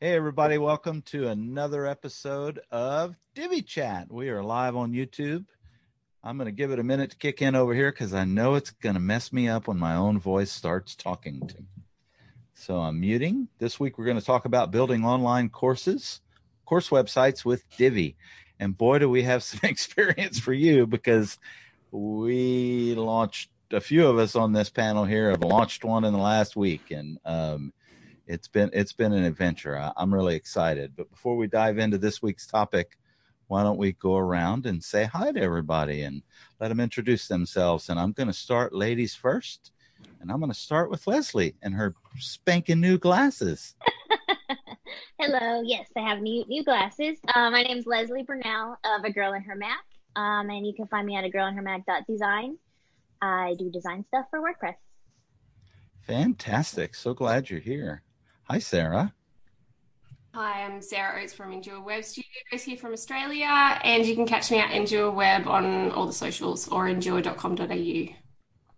Hey, everybody, welcome to another episode of Divi Chat. We are live on YouTube. I'm going to give it a minute to kick in over here because I know it's going to mess me up when my own voice starts talking to me. So I'm muting. This week, we're going to talk about building online courses, course websites with Divi. And boy, do we have some experience for you because we launched a few of us on this panel here have launched one in the last week. And, um, it's been it's been an adventure. I, I'm really excited. But before we dive into this week's topic, why don't we go around and say hi to everybody and let them introduce themselves? And I'm going to start ladies first, and I'm going to start with Leslie and her spanking new glasses. Hello. Yes, I have new new glasses. Uh, my name is Leslie Burnell of A Girl in Her Mac, um, and you can find me at a girl in her Mac.design. I do design stuff for WordPress. Fantastic. So glad you're here. Hi, Sarah. Hi, I'm Sarah Oates from Endure Web Studios here from Australia, and you can catch me at Endure Web on all the socials or endure.com.au.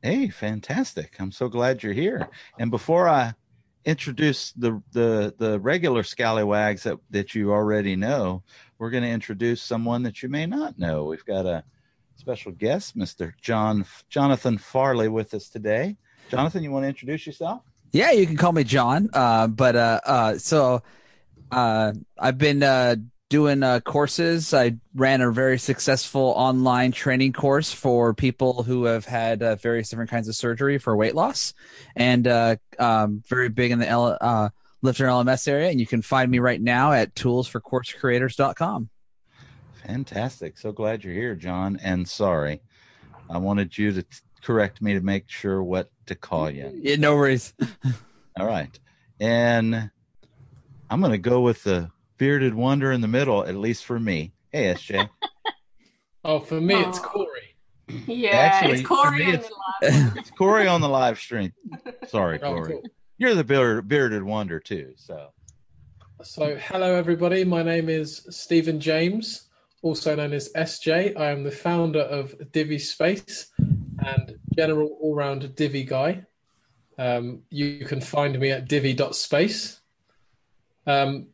Hey, fantastic. I'm so glad you're here. And before I introduce the the the regular scallywags that, that you already know, we're going to introduce someone that you may not know. We've got a special guest, Mr. John Jonathan Farley with us today. Jonathan, you want to introduce yourself? Yeah, you can call me John. Uh, but uh, uh, so uh, I've been uh, doing uh, courses. I ran a very successful online training course for people who have had uh, various different kinds of surgery for weight loss, and uh, um, very big in the L- uh, Lifter LMS area. And you can find me right now at toolsforcoursecreators.com. Fantastic. So glad you're here, John. And sorry, I wanted you to t- correct me to make sure what to call you. Yeah, no worries. All right. And I'm going to go with the bearded wonder in the middle, at least for me. Hey, SJ. Oh, for me, it's. Corey. Yeah, Actually, it's Corey me, on it's- the live. it's Corey on the live stream. Sorry, Oh, Corey. cool. You're the beard, bearded wonder, too. So, So, hello everybody. My name is Stephen James, also known as SJ. I am the founder of Divi Space and general all-round Divi guy. Um, you can find me at divi.space. Um,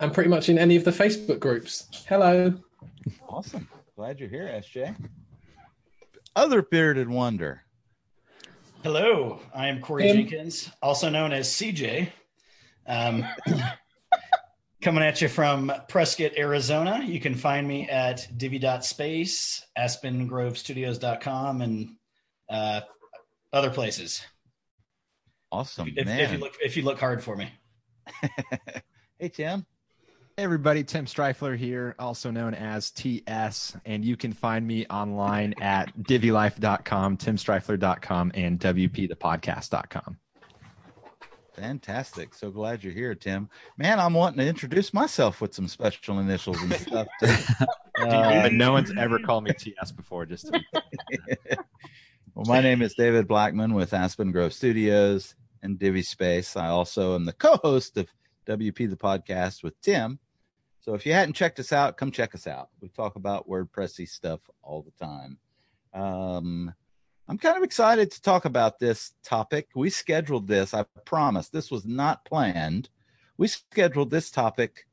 and pretty much in any of the Facebook groups. Hello. awesome. Glad you're here, SJ. Other bearded wonder. Hello, I am Corey Tim. Jenkins, also known as CJ. Um, coming at you from Prescott, Arizona. You can find me at divi.space, aspengrovestudios.com, and uh, other places. Awesome, If, man. if you look, if you look hard for me. hey, Tim. Hey everybody, Tim Strifler here, also known as TS, and you can find me online at divilife.com, timstrifler.com, and wpthepodcast.com. Fantastic. So glad you're here, Tim. Man, I'm wanting to introduce myself with some special initials and stuff. Too. Uh, but no one's ever called me TS before, just to well, my name is David Blackman with Aspen Grove Studios and Divi Space. I also am the co-host of WP the podcast with Tim. So if you hadn't checked us out, come check us out. We talk about WordPressy stuff all the time. Um, I'm kind of excited to talk about this topic. We scheduled this. I promise this was not planned. We scheduled this topic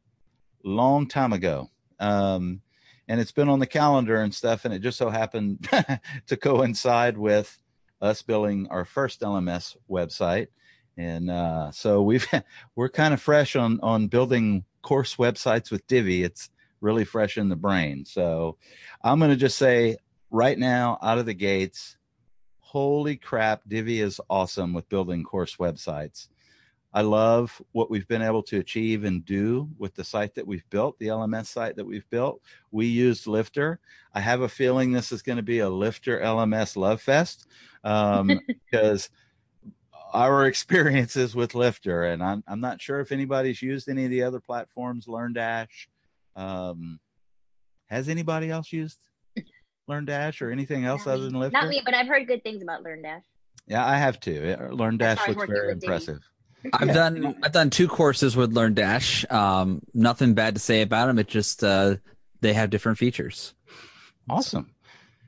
long time ago. Um, and it's been on the calendar and stuff and it just so happened to coincide with us building our first lms website and uh, so we've we're kind of fresh on on building course websites with divi it's really fresh in the brain so i'm going to just say right now out of the gates holy crap divi is awesome with building course websites I love what we've been able to achieve and do with the site that we've built, the LMS site that we've built. We used Lifter. I have a feeling this is going to be a Lifter LMS love fest um, because our experiences with Lifter, and I'm, I'm not sure if anybody's used any of the other platforms, LearnDash. Um, has anybody else used LearnDash or anything else Not other me. than Lifter? Not me, but I've heard good things about Learn Dash. Yeah, I have too. Learn Dash looks very impressive. I've done I've done two courses with LearnDash. Um, nothing bad to say about them. It just uh, they have different features. Awesome.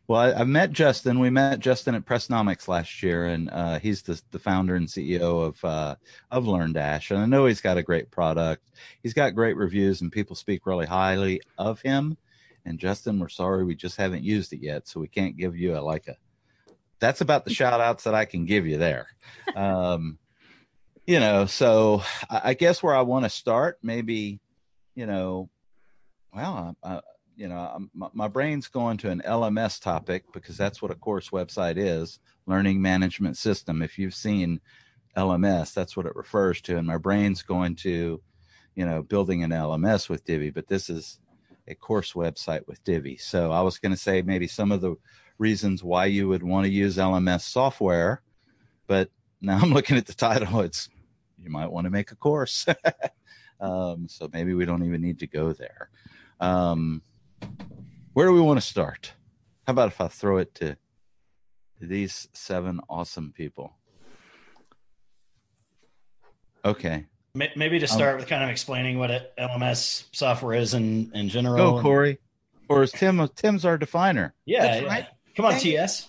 Well, I, I met Justin. We met Justin at Pressnomics last year, and uh, he's the, the founder and CEO of uh, of LearnDash. And I know he's got a great product. He's got great reviews, and people speak really highly of him. And Justin, we're sorry we just haven't used it yet, so we can't give you a like a. That's about the shout outs that I can give you there. Um, you know, so I, I guess where I want to start, maybe, you know, well, I, you know, my, my, brain's going to an LMS topic because that's what a course website is learning management system. If you've seen LMS, that's what it refers to. And my brain's going to, you know, building an LMS with Divi, but this is a course website with Divi. So I was going to say maybe some of the reasons why you would want to use LMS software, but now I'm looking at the title. It's you might want to make a course. um, so maybe we don't even need to go there. Um, where do we want to start? How about if I throw it to these seven awesome people? Okay. Maybe to um, start um, with kind of explaining what LMS software is in, in general. Go, Corey. Or is Tim? Tim's our definer. Yeah, yeah. Right. Come on, TS.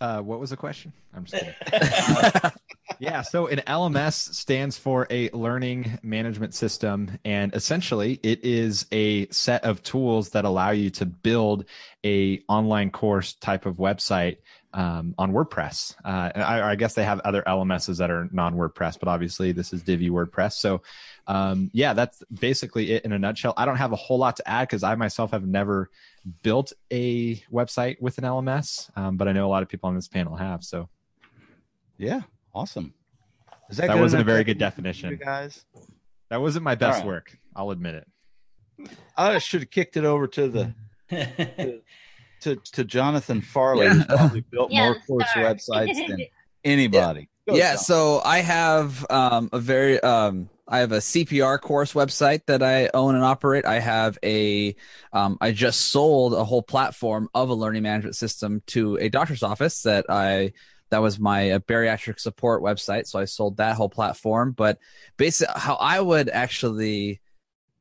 Uh, what was the question? I'm just kidding. uh, yeah, so an LMS stands for a learning management system, and essentially it is a set of tools that allow you to build a online course type of website um, on WordPress. Uh, I, I, guess they have other LMSs that are non WordPress, but obviously this is Divi WordPress. So, um, yeah, that's basically it in a nutshell. I don't have a whole lot to add because I myself have never built a website with an LMS, um, but I know a lot of people on this panel have. So, yeah, awesome. That, that wasn't a very good definition, guys. That wasn't my best right. work. I'll admit it. I should have kicked it over to the to, to, to Jonathan Farley, yeah. who's probably built yeah, more course sorry. websites than anybody. Go, yeah, John. so I have um, a very um, I have a CPR course website that I own and operate. I have a, um, I just sold a whole platform of a learning management system to a doctor's office that I, that was my uh, bariatric support website. So I sold that whole platform. But basically, how I would actually,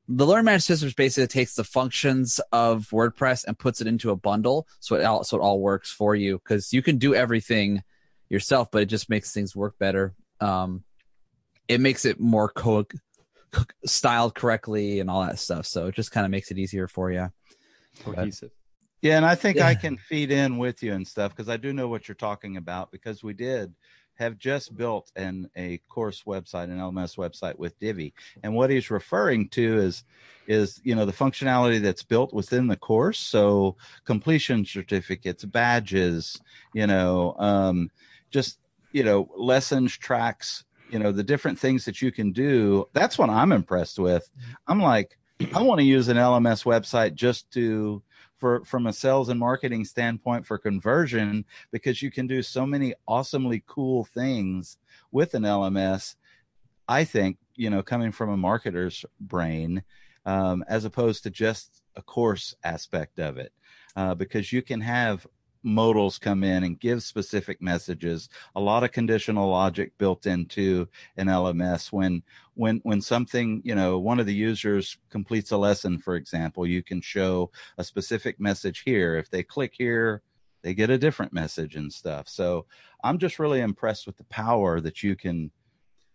the learn management system basically takes the functions of WordPress and puts it into a bundle. So it all, so it all works for you because you can do everything yourself, but it just makes things work better. Um, it makes it more co- styled correctly and all that stuff. So it just kind of makes it easier for you. Cohesive. Yeah, and I think yeah. I can feed in with you and stuff because I do know what you're talking about because we did have just built an a course website, an LMS website with Divi, and what he's referring to is is you know the functionality that's built within the course, so completion certificates, badges, you know, um, just you know lessons, tracks, you know the different things that you can do. That's what i'm impressed with. I'm like i want to use an lms website just to for from a sales and marketing standpoint for conversion because you can do so many awesomely cool things with an lms i think you know coming from a marketer's brain um, as opposed to just a course aspect of it uh, because you can have modals come in and give specific messages. A lot of conditional logic built into an lms when when when something you know one of the users completes a lesson for example you can show a specific message here. If they click here they get a different message and stuff. So i'm just really impressed with the power that you can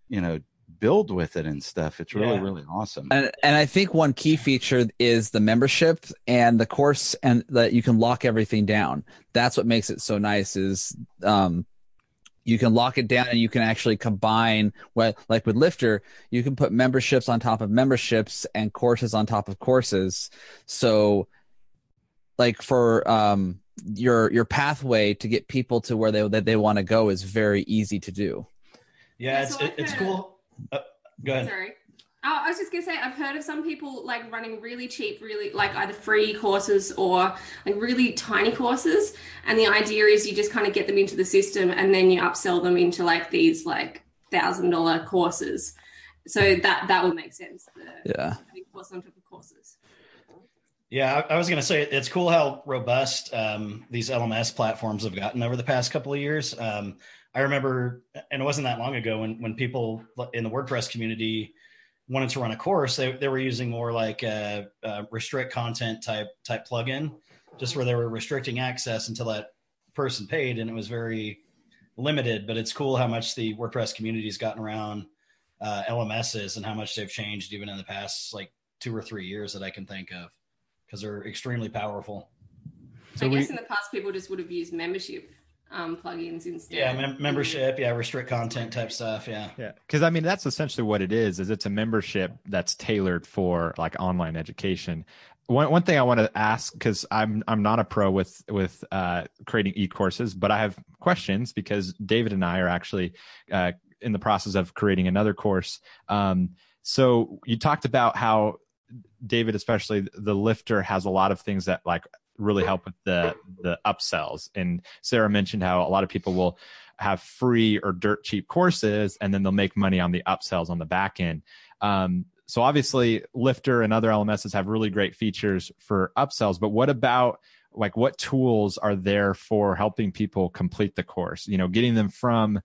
you know build with it and stuff. It's really, yeah. really awesome. And, and I think one key feature is the membership and the course and that you can lock everything down. That's what makes it so nice is, um, you can lock it down and you can actually combine what like with lifter you can put memberships on top of memberships and courses on top of courses so like for um your your pathway to get people to where they that they want to go is very easy to do yeah it's it, it's cool uh, go ahead. Sorry. Oh, I was just gonna say I've heard of some people like running really cheap, really like either free courses or like really tiny courses, and the idea is you just kind of get them into the system and then you upsell them into like these like thousand dollar courses. So that that would make sense. The, yeah. Course on top of courses. Yeah, I, I was going to say it's cool how robust um, these LMS platforms have gotten over the past couple of years. Um, I remember, and it wasn't that long ago when when people in the WordPress community wanted to run a course, they, they were using more like a, a restrict content type type plugin. just where they were restricting access until that person paid, and it was very limited. But it's cool how much the WordPress community has gotten around uh, LMSs and how much they've changed even in the past like two or three years that I can think of because they're extremely powerful. So I guess we, in the past, people just would have used membership um, plugins instead. Yeah, mem- membership. Yeah, restrict content type stuff. Yeah, yeah. Because I mean, that's essentially what it is. Is it's a membership that's tailored for like online education. One one thing I want to ask because I'm I'm not a pro with with uh, creating e courses, but I have questions because David and I are actually uh, in the process of creating another course. Um, so you talked about how David, especially the lifter, has a lot of things that like really help with the the upsells. And Sarah mentioned how a lot of people will have free or dirt cheap courses, and then they'll make money on the upsells on the back end. Um, so obviously, Lifter and other LMSs have really great features for upsells. But what about like what tools are there for helping people complete the course? You know, getting them from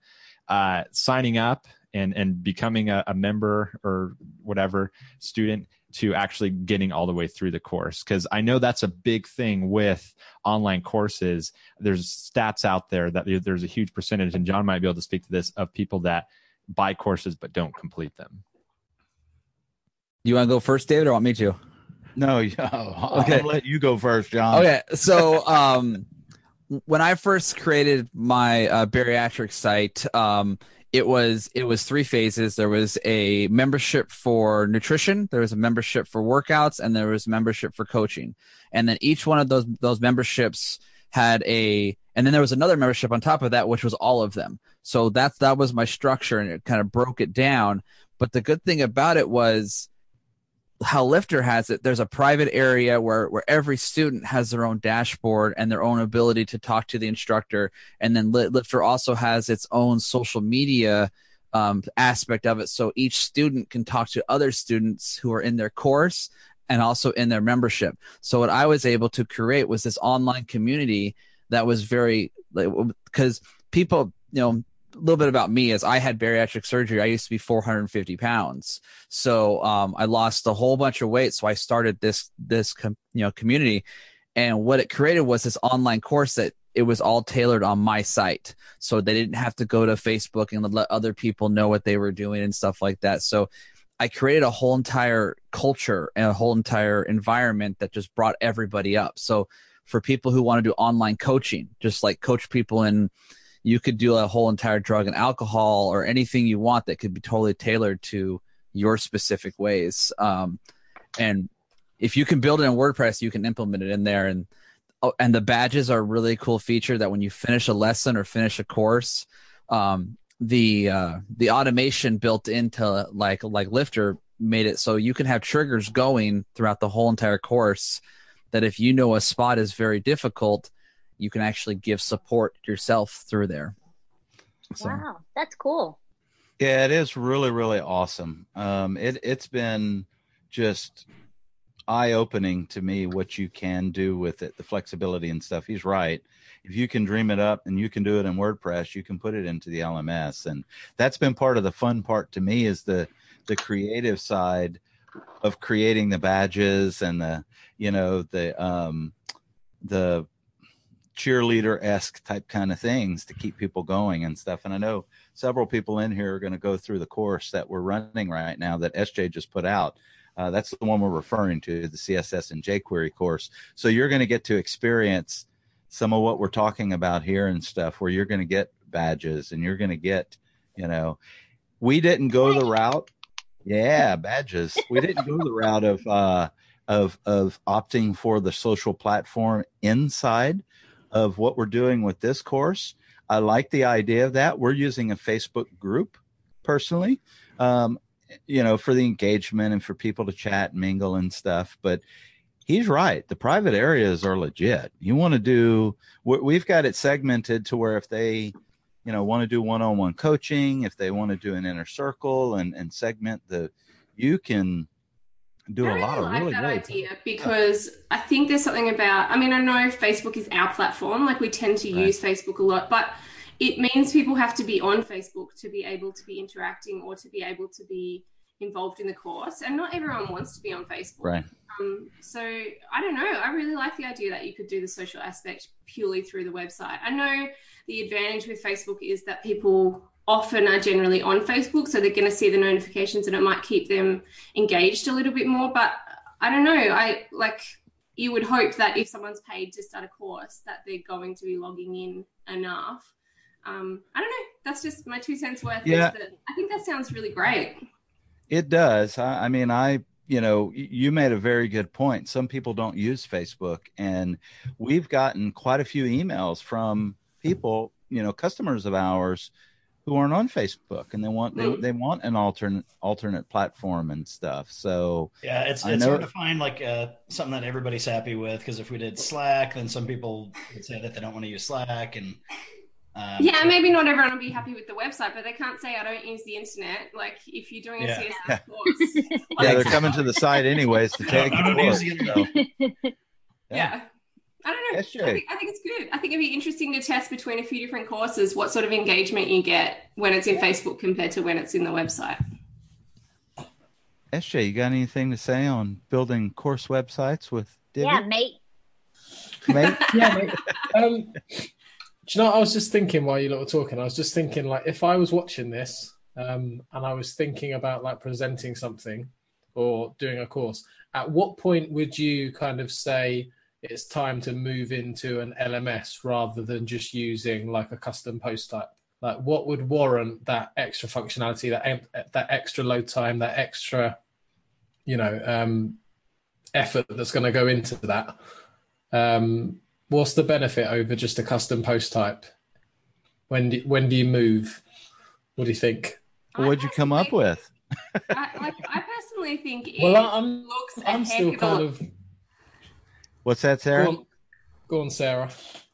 uh, signing up and and becoming a, a member or whatever student to actually getting all the way through the course because i know that's a big thing with online courses. There's stats out there that there's a huge percentage and john might be able to speak to this of people that buy courses but don't complete them. You want to go first david or want me to? No I'll, okay. I'll let you go first john. Okay so um when i first created my uh, bariatric site um it was it was three phases. There was a membership for nutrition there was a membership for workouts and there was membership for coaching. And then each one of those those memberships had a and then there was another membership on top of that which was all of them. So that's that was my structure and it kind of broke it down. But the good thing about it was how Lifter has it, there's a private area where, where every student has their own dashboard and their own ability to talk to the instructor. And then Lifter also has its own social media um, aspect of it. So each student can talk to other students who are in their course and also in their membership. So what I was able to create was this online community that was very, because people, you know, little bit about me is I had bariatric surgery. I used to be 450 pounds. So um, I lost a whole bunch of weight. So I started this, this, com- you know, community. And what it created was this online course that it was all tailored on my site. So they didn't have to go to Facebook and let other people know what they were doing and stuff like that. So I created a whole entire culture and a whole entire environment that just brought everybody up. So for people who want to do online coaching, just like coach people in, you could do a whole entire drug and alcohol or anything you want that could be totally tailored to your specific ways. Um, and if you can build it in WordPress, you can implement it in there. And oh, and the badges are a really cool feature that when you finish a lesson or finish a course, um, the uh, the automation built into like like Lifter made it so you can have triggers going throughout the whole entire course. That if you know a spot is very difficult, you can actually give support yourself through there. So. Wow, that's cool. Yeah, it is really, really awesome. Um, it it's been just eye opening to me what you can do with it, the flexibility and stuff. He's right. If you can dream it up and you can do it in WordPress, you can put it into the LMS, and that's been part of the fun part to me is the the creative side of creating the badges and the you know the um the cheerleader esque type kind of things to keep people going and stuff. And I know several people in here are going to go through the course that we're running right now that SJ just put out. Uh, that's the one we're referring to, the CSS and jQuery course. So you're going to get to experience some of what we're talking about here and stuff, where you're going to get badges and you're going to get, you know, we didn't go the route. Yeah, badges. We didn't go the route of uh, of of opting for the social platform inside of what we're doing with this course. I like the idea of that. We're using a Facebook group personally, um, you know, for the engagement and for people to chat, mingle, and stuff. But he's right. The private areas are legit. You want to do, we've got it segmented to where if they, you know, want to do one on one coaching, if they want to do an inner circle and, and segment the, you can do a lot of like really that great idea because I think there's something about. I mean, I know Facebook is our platform; like we tend to right. use Facebook a lot, but it means people have to be on Facebook to be able to be interacting or to be able to be involved in the course, and not everyone wants to be on Facebook. Right. Um, so I don't know. I really like the idea that you could do the social aspect purely through the website. I know the advantage with Facebook is that people often are generally on Facebook, so they're going to see the notifications and it might keep them engaged a little bit more. But I don't know. I like you would hope that if someone's paid to start a course, that they're going to be logging in enough. Um, I don't know. That's just my two cents worth. Yeah. That I think that sounds really great. It does. I, I mean, I, you know, you made a very good point. Some people don't use Facebook, and we've gotten quite a few emails from people, you know, customers of ours who aren't on Facebook and they want they, Mm. they want an alternate alternate platform and stuff. So Yeah, it's I it's know- hard to find like uh, something that everybody's happy with because if we did Slack, then some people would say that they don't want to use Slack, and um, Yeah, maybe not everyone will be happy with the website, but they can't say I don't use the internet. Like if you're doing a Yeah. CSS course, yeah, they're coming to the site anyways to I take don't- I the don't use course. the internet. So, yeah. I don't know. Yes, I think, I think it's good. I think it'd be interesting to test between a few different courses what sort of engagement you get when it's in Facebook compared to when it's in the website. SJ, you got anything to say on building course websites with Divi? yeah, mate. Mate? yeah, mate. Um, do you know? what I was just thinking while you lot were talking. I was just thinking, like, if I was watching this um, and I was thinking about like presenting something or doing a course, at what point would you kind of say it's time to move into an LMS rather than just using like a custom post type? Like, what would warrant that extra functionality, that that extra load time, that extra, you know, um, effort that's going to go into that? Um, what's the benefit over just a custom post type? When do, when do you move? What do you think? What'd you come up with? I, like, I personally think it Well, I'm looks a I'm heck still of a kind lot of What's that, go Sarah? on, go on, Sarah.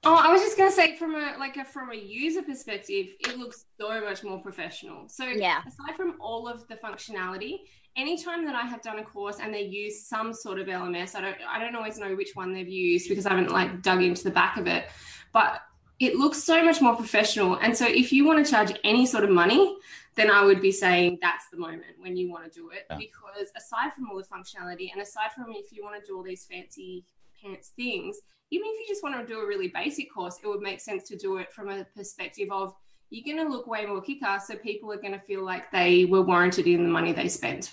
Oh, I was just gonna say from a like a from a user perspective, it looks so much more professional. So Yeah. aside from all of the functionality, anytime that I have done a course and they use some sort of LMS, I don't I don't always know which one they've used because I haven't like dug into the back of it, but it looks so much more professional. And so if you want to charge any sort of money, then I would be saying that's the moment when you want to do it. Yeah. Because aside from all the functionality and aside from if you want to do all these fancy pants things, even if you just want to do a really basic course, it would make sense to do it from a perspective of you're going to look way more kicker, so people are going to feel like they were warranted in the money they spent.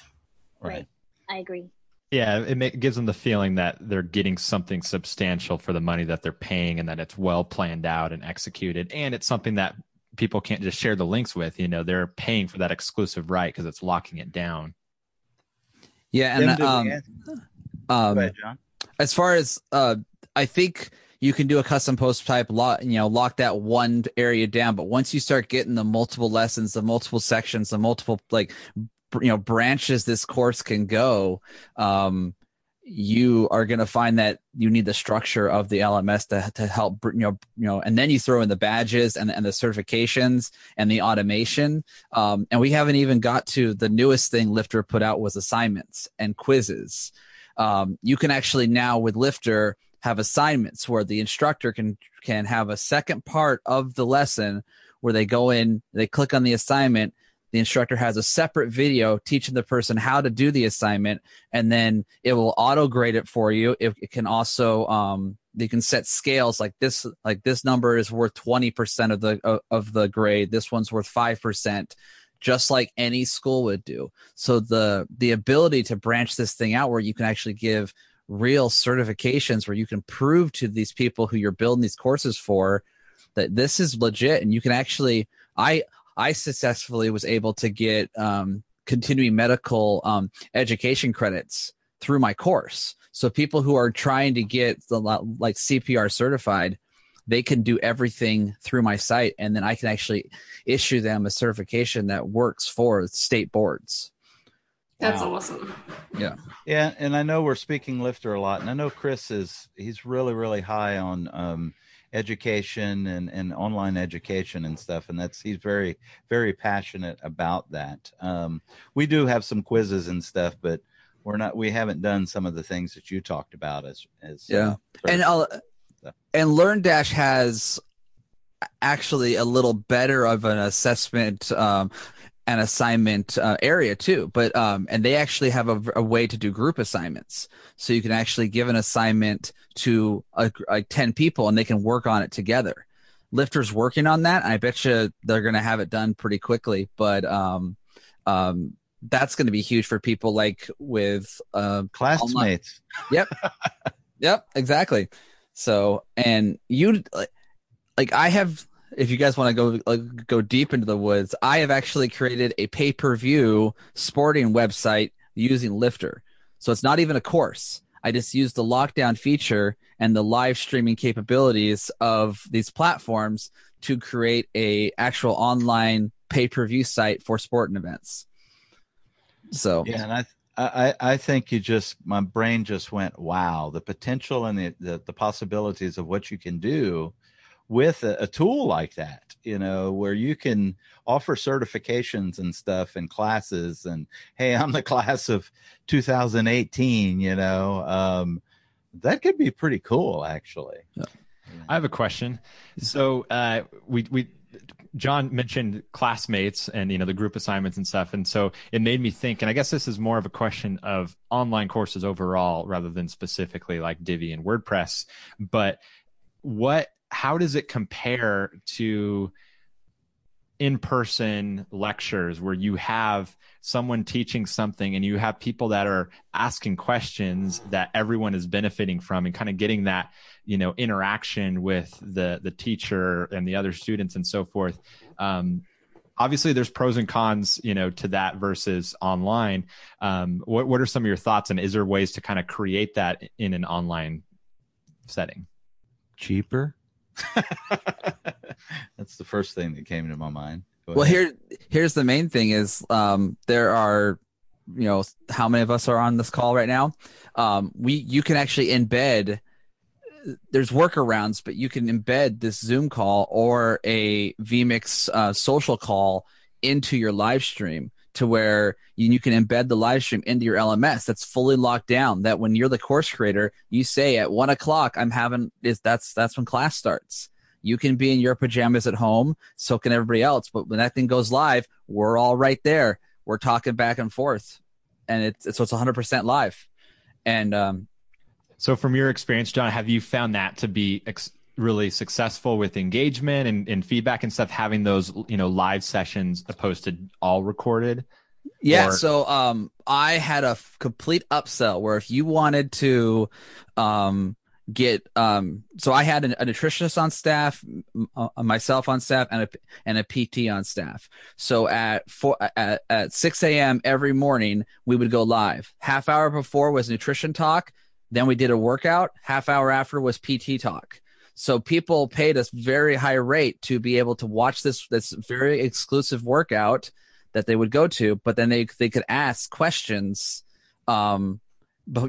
Right. I agree. Yeah, it ma- gives them the feeling that they're getting something substantial for the money that they're paying and that it's well planned out and executed. And it's something that people can't just share the links with. You know, they're paying for that exclusive right because it's locking it down. Yeah, and did um, um, Go ahead, John. As far as uh i think you can do a custom post type lock you know lock that one area down but once you start getting the multiple lessons the multiple sections the multiple like you know branches this course can go um you are going to find that you need the structure of the LMS to, to help, you know, you know, and then you throw in the badges and, and the certifications and the automation. Um, and we haven't even got to the newest thing Lifter put out was assignments and quizzes um, you can actually now with lifter have assignments where the instructor can can have a second part of the lesson where they go in they click on the assignment the instructor has a separate video teaching the person how to do the assignment and then it will auto grade it for you. It, it can also um, they can set scales like this like this number is worth 20% of the of, of the grade this one's worth 5% just like any school would do. So the the ability to branch this thing out where you can actually give real certifications where you can prove to these people who you're building these courses for that this is legit and you can actually i i successfully was able to get um, continuing medical um, education credits through my course. So people who are trying to get the like cpr certified they can do everything through my site and then i can actually issue them a certification that works for state boards That's Wow. awesome. Yeah, Yeah. and I know we're speaking lifter a lot, and I know Chris is he's really really high on um, education and and online education and stuff, and that's he's very very passionate about that. Um, we do have some quizzes and stuff, but we're not we haven't done some of the things that you talked about as as uh, Yeah. and I'll uh, and learn dash has actually a little better of an assessment um an assignment uh, area too. But um, and they actually have a, a, way to do group assignments, so you can actually give an assignment to like ten people, and they can work on it together. Lifter's working on that. I bet you they're going to have it done pretty quickly. But um, um, that's going to be huge for people like with uh, classmates. Yep, yep, exactly. So, and you like, I have if you guys want to go like, go deep into the woods, I have actually created a pay per view sporting website using Lifter. So it's not even a course. I just used the lockdown feature and the live streaming capabilities of these platforms to create a actual online pay per view site for sporting events. So yeah, and I I, I think you just my brain just went wow the potential and the, the, the possibilities of what you can do with a, a, tool like that you know where you can offer certifications and stuff and classes and hey i'm the class of 2018 you know um, that could be pretty cool actually. Yeah. i have a question. So uh, we we John mentioned classmates and you know the group assignments and stuff, and so it made me think. And I guess this is more of a question of online courses overall rather than specifically like Divi and WordPress. But what, how does it compare to in-person lectures where you have someone teaching something and you have people that are asking questions that everyone is benefiting from and kind of getting that you know interaction with the the teacher and the other students and so forth um, obviously there's pros and cons you know to that versus online. Um, what, what are some of your thoughts and is there ways to kind of create that in an online setting? Cheaper? That's the first thing that came to my mind. Well, here here's the main thing is um, there are you know how many of us are on this call right now. Um, we you can actually embed there's workarounds, but you can embed this Zoom call or a vMix uh, social call into your live stream to where you, you, can embed the live stream into your LMS that's fully locked down. That when you're the course creator, you say at one o'clock, I'm having is that's that's when class starts. You can be in your pajamas at home, so can everybody else. But when that thing goes live, we're all right there. We're talking back and forth, and it's so it's 100 percent live. And um, so, from your experience, John, have you found that to be ex- really successful with engagement and, and feedback and stuff? Having those you know live sessions opposed to all recorded. Yeah, or... so um, I had a f- complete upsell where if you wanted to um, get um so i had a, a nutritionist on staff uh, myself on staff and a and a pt on staff. So at four at, at 6 a.m every morning we would go live. Half hour before was nutrition talk. Then we did a workout. Half hour after was pt talk. So people paid us very high rate to be able to watch this this very exclusive workout that they would go to but then they they could ask questions um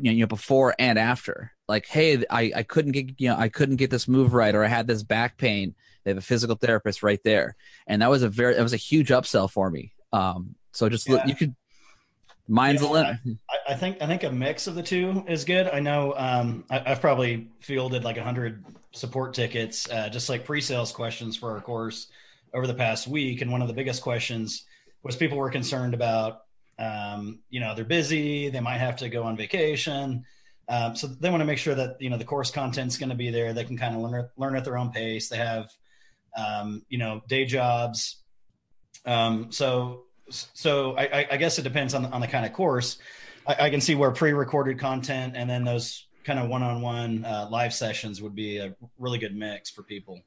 you know before and after. Like hey I, I couldn't get you know i couldn't get this move right or i had this back pain. They have a physical therapist right there. And that was a very that was a huge upsell for me. Um so just yeah. you could mine's yeah, a limit. I, I, think i think a mix of the two is good. I know um I, have probably fielded like a hundred support tickets uh, just like pre-sales questions for our course over the past week. And one of the biggest questions was people were concerned about um, you know, they're busy. They might have to go on vacation. Um, so they want to make sure that you know the course content's going to be there. They can kind of learn learn at their own pace. They have um, you know day jobs. Um, so so I, I, guess it depends on the, on the kind of course. I, I can see where pre-recorded content and then those kind of one-on-one uh, live sessions would be a really good mix for people.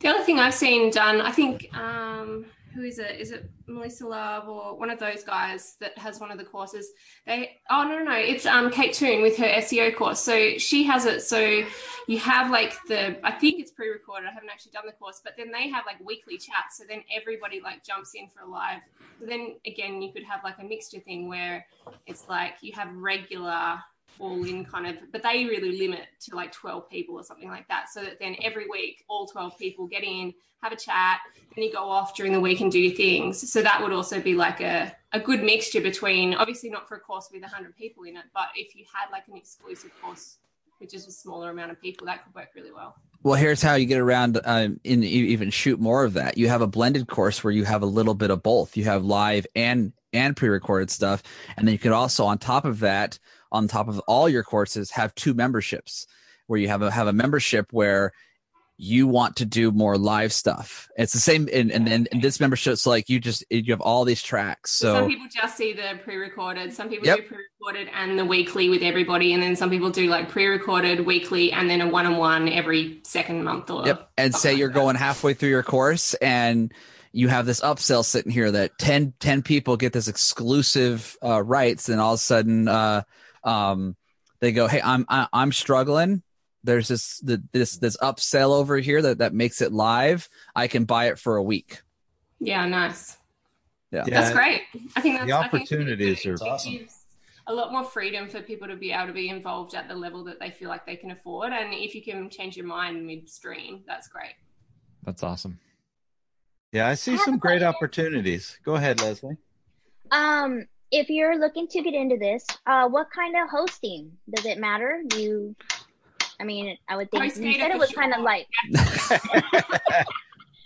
The other thing I've seen done, I think. Um who is it? Is it Melissa Love or one of those guys that has one of the courses? They oh no no no, it's um Kate Toon with her SEO course. So she has it. So you have like the I think it's pre-recorded. I haven't actually done the course, but then they have like weekly chats. So then everybody like jumps in for a live. But then again, you could have like a mixture thing where it's like you have regular all in kind of, but they really limit to like 12 people or something like that. So that then every week, all 12 people get in, have a chat, and you go off during the week and do your things. So that would also be like a, a good mixture between, obviously not for a course with 100 people in it, but if you had like an exclusive course, which is a smaller amount of people, that could work really well. Well, here's how you get around um, and even shoot more of that. You have a blended course where you have a little bit of both. You have live and and pre-recorded stuff, and then you could also, on top of that, on top of all your courses, have two memberships where you have a have a membership where you want to do more live stuff. It's the same, and and, and, and this membership's like you just you have all these tracks. So some people just see the pre-recorded. Some people Yep. do pre-recorded and the weekly with everybody, and then some people do like pre-recorded weekly and then a one-on-one every second month or Yep. And say something you're that. going halfway through your course and you have this upsell sitting here that 10, 10 people get this exclusive uh, rights and all of a sudden uh, um, they go, Hey, I'm, I, I'm struggling. There's this, the, this, this upsell over here that, that makes it live. I can buy it for a week. Yeah, nice. Yeah. That's great. I think that's The I think opportunities are- awesome. a lot more freedom for people to be able to be involved at the level that they feel like they can afford. And if you can change your mind midstream, that's great. That's awesome. Yeah, I see I some great opportunities. Go ahead, Leslie. Um, if you're looking to get into this, uh, what kind of hosting does it matter? You, I mean, I would think you said it was kind of like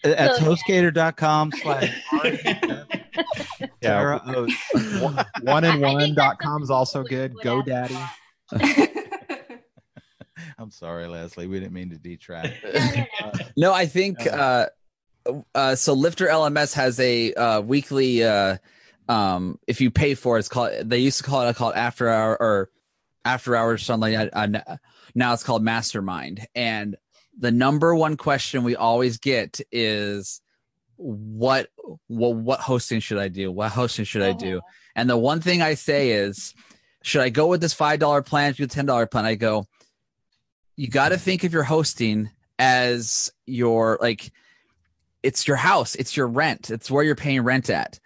That's So- hostgator.com slash Yeah. Sarah Oates. One and I one dot com is also good. would ask GoDaddy. I'm sorry, Leslie. We didn't mean to detract. no, no, no. No, I think uh, uh, so. Lifter LMS has a uh, weekly. Um, if you pay for it, it's called. They used to call it called after hour or after hours or something like that. Uh, now it's called Mastermind. And the number one question we always get is, "What? Well, what hosting should I do? What hosting should I do?" And the one thing I say is, should I go with this five dollar plan? Do the ten dollar plan? I go. You got to think of your hosting as your like it's your house it's your rent it's where you're paying rent at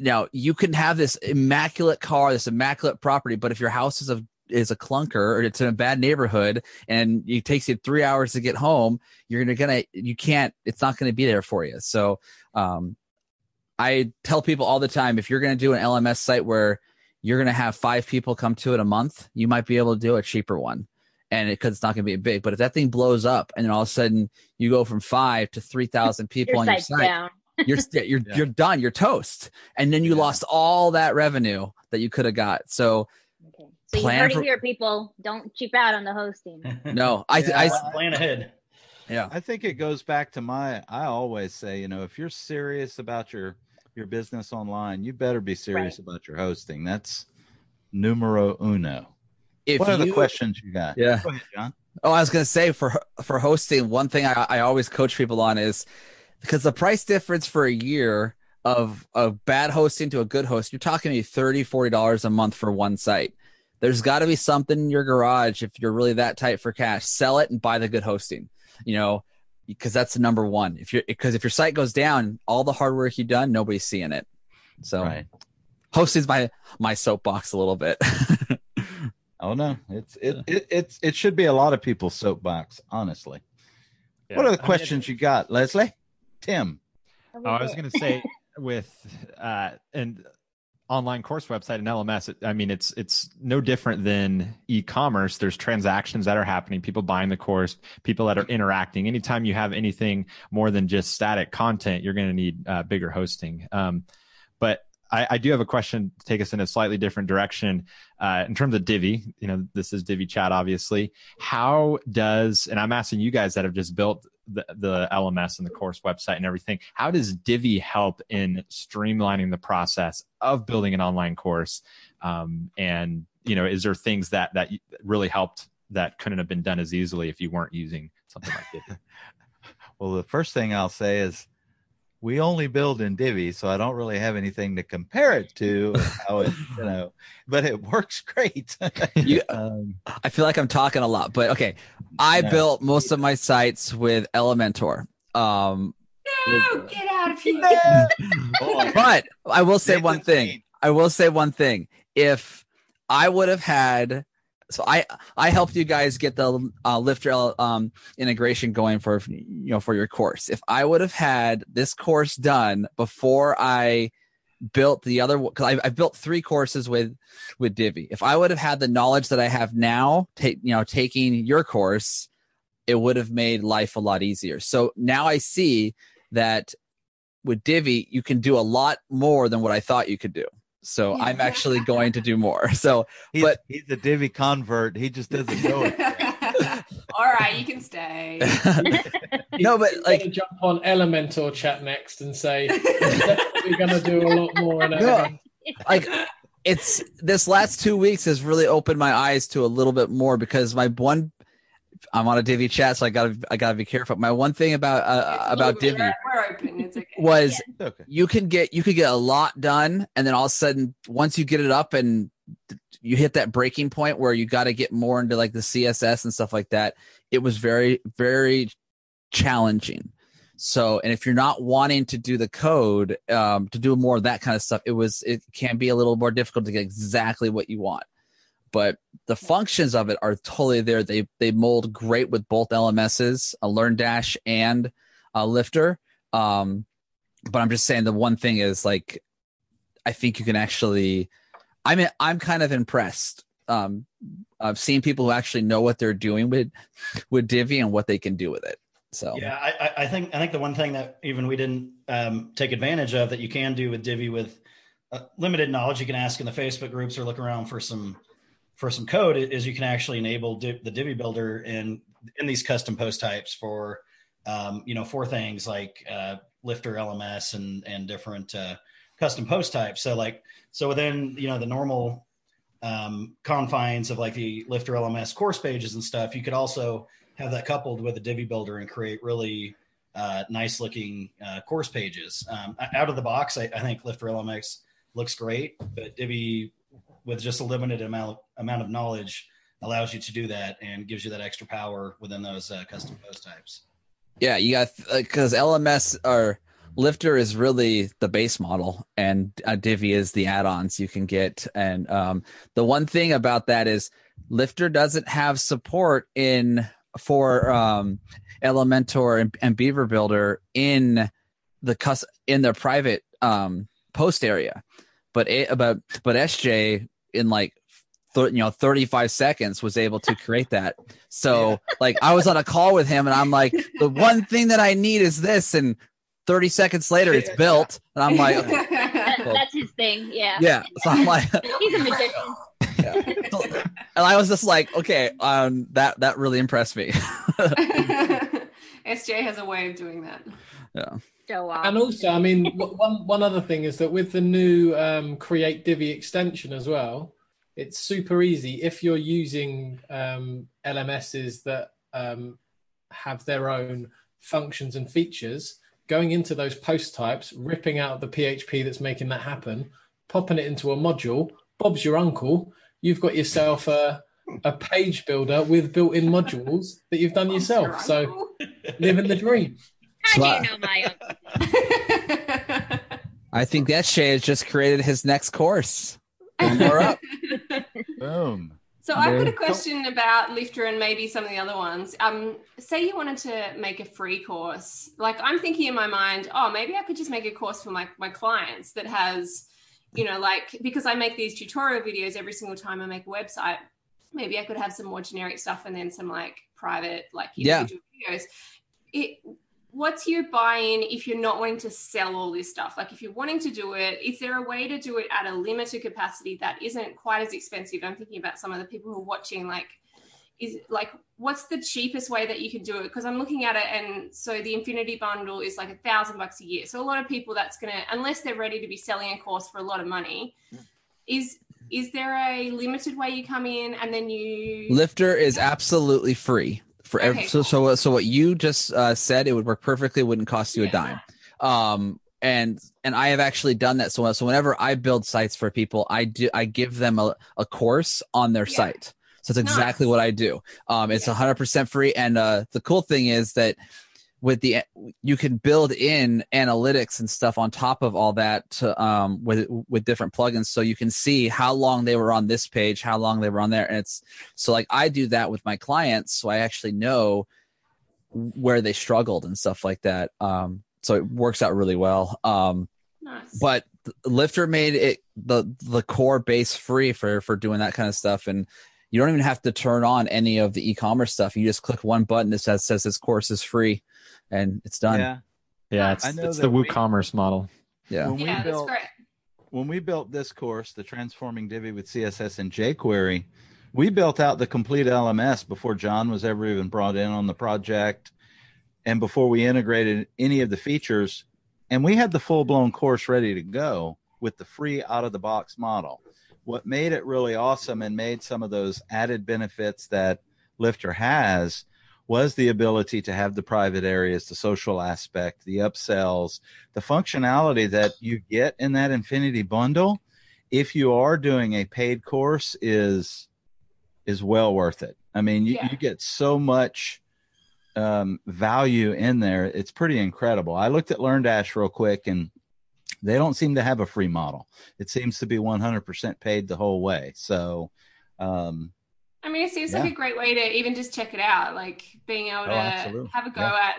now you can have this immaculate car this immaculate property but if your house is a is a clunker or it's in a bad neighborhood and it takes you three hours to get home you're gonna gonna you can't it's not gonna be there for you so um i tell people all the time if you're gonna do an lms site where you're gonna have five people come to it a month you might be able to do a cheaper one and it because it's not going to be big. But if that thing blows up and then all of a sudden you go from five to three thousand people Your on your site, down. You're st- you're Yeah. you're done. You're toast, and then you Yeah. lost all that revenue that you could have got. So Okay. So you Plan heard for- it here, people. Don't cheap out on the hosting. no, I Yeah. I plan ahead. yeah I think it goes back to my I always say, you know, if you're serious about your your business online, you better be serious about your hosting. That's numero uno. if what are the questions you got? Yeah. Go ahead, John. Oh, I was gonna say for for hosting, one thing I, I always coach people on is because the price difference for a year of a bad hosting to a good host, you're talking maybe 30 40 dollars a month for one site. There's got to be something in your garage if you're really that tight for cash. Sell it and buy the good hosting. You know, because that's the number one. If you're because if your site goes down, all the hard work you've done, nobody's seeing it. So Right. hosting's my my soapbox a little bit. Oh no, it's it, it it's it should be a lot of people's soapbox, honestly. Yeah. What are I the mean, questions you got, Leslie? Tim. Oh, I was going to say with uh, an online course website and LMS. It, I mean, it's it's no different than e-commerce. There's transactions that are happening, people buying the course, people that are interacting. Anytime you have anything more than just static content, you're going to need uh, bigger hosting. Um, but I, I do have a question to take us in a slightly different direction uh, in terms of Divi. You know, this is Divi Chat, obviously. How does, and I'm asking you guys that have just built the, the LMS and the course website and everything, how does Divi help in streamlining the process of building an online course? Um, and, you know, is there things that, that really helped that couldn't have been done as easily if you weren't using something like Divi? Well, the first thing I'll say is we only build in Divi, so I don't really have anything to compare it to. How it, you know, but it works great. You- um, I feel like I'm talking a lot, but okay. I No. built most of my sites with Elementor. Um, No, get out of here. but I will say one thing. I will say one thing. If I would have had, so I I helped you guys get the uh, Lifter um, integration going for you know for your course. If I would have had this course done before I built the other because I, I've built three courses with with Divi. If I would have had the knowledge that I have now, take you know taking your course, it would have made life a lot easier. So now I see that with Divi, you can do a lot more than what I thought you could do. So Yeah. I'm actually going to do more. So He's, But- he's a Divi convert. He just doesn't know it. All right, you can stay. no, but He's like gonna jump on Elementor chat next and say we're going to do a lot more. In No. Like it's this last two weeks has really opened my eyes to a little bit more because my one I'm on a Divi chat, so I gotta I gotta be careful. My one thing about uh, about Divi We're, we're open. Okay. was It's okay. you can get you could get a lot done, and then all of a sudden, once you get it up and you hit that breaking point where you got to get more into like the CSS and stuff like that, it was very very challenging. So, and if you're not wanting to do the code, um, to do more of that kind of stuff, it was it can be a little more difficult to get exactly what you want. But the functions of it are totally there. They they mold great with both LMSs, a LearnDash and a Lifter. Um, but I'm just saying the one thing is like, I think you can actually. I'm I'm kind of impressed. Um, I've seen people who actually know what they're doing with with Divi and what they can do with it. So Yeah, I, I- I think I think the one thing that even we didn't um, take advantage of that you can do with Divi with uh, limited knowledge, you can ask in the Facebook groups or look around for some for some code is you can actually enable Div, the Divi builder in in these custom post types for um, you know for things like uh, Lifter LMS and and different uh, custom post types. So like so within you know the normal um, confines of like the Lifter LMS course pages and stuff, you could also have that coupled with a Divi builder and create really uh, nice looking uh, course pages. Um, out of the box, I, I think Lifter LMS looks great, but Divi with just a limited amount amount of knowledge allows you to do that and gives you that extra power within those uh, custom post types. Yeah, you got because LMS or Lifter is really the base model, and uh, Divi is the add-ons you can get. And um, the one thing about that is Lifter doesn't have support in for um, Elementor and, and Beaver Builder in the cus in their private um, post area, but a, but but SJ in like th- you know 35 seconds was able to create that. So like I was on a call with him and I'm like the one thing that I need is this and 30 seconds later it's built and I'm like That, that's his thing. Yeah. yeah so I'm like He's a magician. Yeah. and I was just like okay um that that really impressed me SJ has a way of doing that. Yeah So And also, I mean, one one other thing is that with the new um, Create Divi extension as well, it's super easy if you're using um, LMSs that um, have their own functions and features. Going into those post types, ripping out the PHP that's making that happen, popping it into a module. Bob's your uncle. You've got yourself a a page builder with built-in modules that you've done yourself. So living the dream. how So do I- you know my uncle? I think that Shay has just created his next course More up. Boom. So I've got a question about Lifter and maybe some of the other ones. Um, say you wanted to make a free course. Like I'm thinking in my mind, oh, maybe I could just make a course for my, my clients that has, you know, like because I make these tutorial videos every single time I make a website, maybe I could have some more generic stuff and then some like private, like Yeah. videos. It what's your buy-in if you're not wanting to sell all this stuff? Like if you're wanting to do it is there a way to do it at a limited capacity that isn't quite as expensive? I'm thinking about some of the people who are watching like is like what's the cheapest way that you can do it? Because i'm looking at it and so the infinity bundle is like a thousand bucks a year. So a lot of people that's gonna unless they're ready to be selling a course for a lot of money hmm. is is there a limited way you come in and then you Lifter is absolutely free for every, Okay, so so so what you just uh, said it would work perfectly wouldn't cost you a dime. Um and and i have actually done that. So so whenever i build sites for people i do i give them a, a course on their Yeah. site. So that's exactly Nice. what i do. Um it's Yeah. 100% free. And uh the cool thing is that with the you can build in analytics and stuff on top of all that to, um with with different plugins so you can see how long they were on this page how long they were on there and it's so like I do that with my clients, so I actually know where they struggled and stuff like that. Um, so it works out really well. Um, nice but Lifter made it the the core base free for for doing that kind of stuff, and You don't even have to turn on any of the e-commerce stuff. You just click one button that says says this course is free, and it's done. Yeah. Yeah, it's, it's that the we- WooCommerce model. Yeah. When we yeah, that's built great. when we built this course, the transforming Divi with CSS and jQuery, we built out the complete LMS before John was ever even brought in on the project, and before we integrated any of the features, and we had the full blown course ready to go with the free out of the box model. What made it really awesome and made some of those added benefits that Lifter has was the ability to have the private areas, the social aspect, the upsells, the functionality that you get in that Infinity bundle, if you are doing a paid course, is is well worth it. I mean, you, Yeah. you get so much um, value in there. It's pretty incredible. I looked at LearnDash real quick, and they don't seem to have a free model. It seems to be 100% paid the whole way. So, um, I mean, it seems Yeah. like a great way to even just check it out, like being able Oh, to absolutely. have a go Yeah. at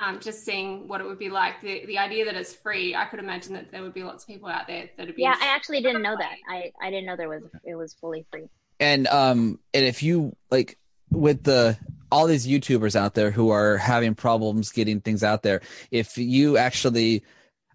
um, just seeing what it would be like. The the idea that it's free, I could imagine that there would be lots of people out there that would be. Yeah, I actually didn't know that. I, I didn't know there was it was fully free. and um and if you like with the all these youtubers out there who are having problems getting things out there if you actually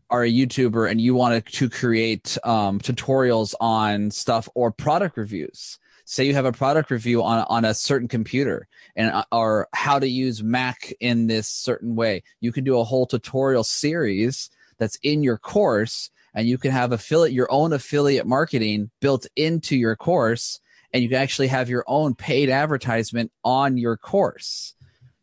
are a youtuber and you want to create um tutorials on stuff or product reviews say you have a product review on on a certain computer and uh, or how to use mac in this certain way you can do a whole tutorial series that's in your course and you can have affiliate your own affiliate marketing built into your course and you can actually have your own paid advertisement on your course.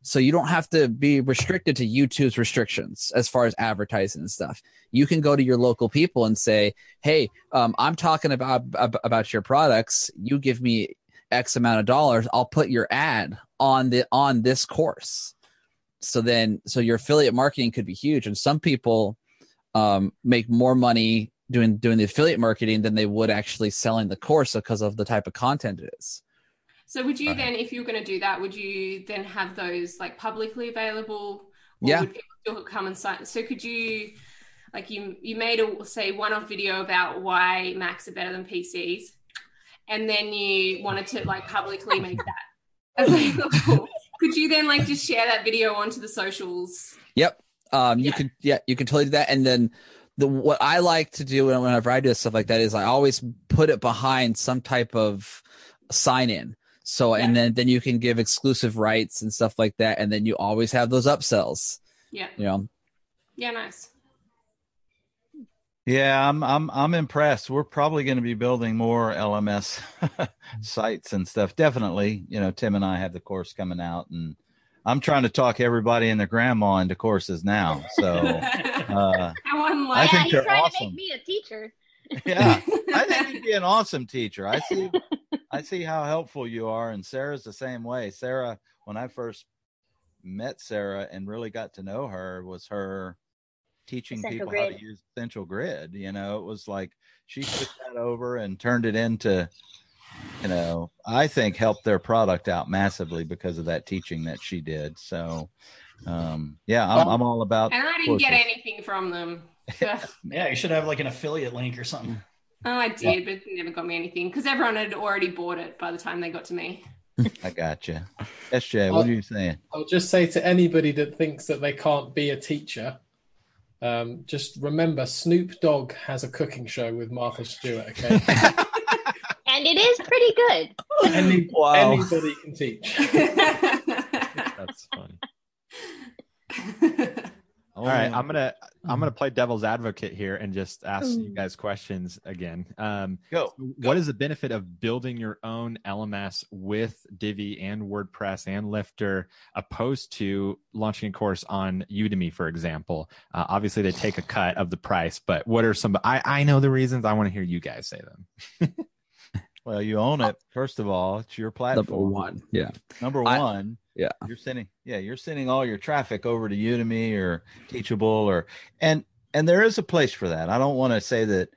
So you don't have to be restricted to YouTube's restrictions as far as advertising and stuff. You can go to your local people and say, "Hey, um, I'm talking about about your products. You give me X amount of dollars. I'll put your ad on the on this course." So then, so your affiliate marketing could be huge, and some people um, make more money doing doing the affiliate marketing than they would actually selling the course because of the type of content it is. So would you Okay. then, if you were going to do that, would you then have those like publicly available? Or Yeah. Would people still come and sign? So could you, like you you made a say one-off video about why Macs are better than PCs, and then you wanted to like publicly make that available. could you then like just share that video onto the socials? Yep. Um, you Yeah. could yeah, you can totally do that. And then the what I like to do whenever I do stuff like that is I always put it behind some type of sign in. So and then then you can give exclusive rights and stuff like that, and then you always have those upsells. Yeah. You know, Yeah, nice. Yeah, I'm I'm I'm impressed. We're probably going to be building more LMS sites and stuff. Definitely, you know, Tim and I have the course coming out, and I'm trying to talk everybody and their grandma into courses now. So, uh, How I unlike yeah, think he's they're trying to awesome. make me a teacher. Yeah, I think you'd be an awesome teacher. I see, I see how helpful you are, and Sarah's the same way. Sarah, when I first met Sarah and really got to know her, was her teaching Essential people how to use Essential Grid. You know, it was like she took that over and turned it into, you know, I think helped their product out massively because of that teaching that she did. So, um, yeah, I'm, I'm all about. and I didn't get anything from them. Yeah, you should have like an affiliate link or something. Oh, I did, but it never got me anything because everyone had already bought it by the time they got to me. I gotcha. SJ, what are you saying? I'll just say to anybody that thinks that they can't be a teacher, um, just remember Snoop Dogg has a cooking show with Martha Stewart. Okay, And it is pretty good. Any, Wow. anybody can teach. That's funny. All right, I'm gonna I'm gonna play devil's advocate here and just ask you guys questions again. Um, Go. what is the benefit of building your own LMS with Divi and WordPress and Lifter, opposed to launching a course on Udemy, for example? Uh, obviously, they take a cut of the price, but what are some? I I know the reasons. I want to hear you guys say them. Well, you own it. First of all, it's your platform. number one. Yeah. Number I- one, yeah. you're sending, yeah, you're sending all your traffic over to Udemy or Teachable, or and and there is a place for that. I don't want to say that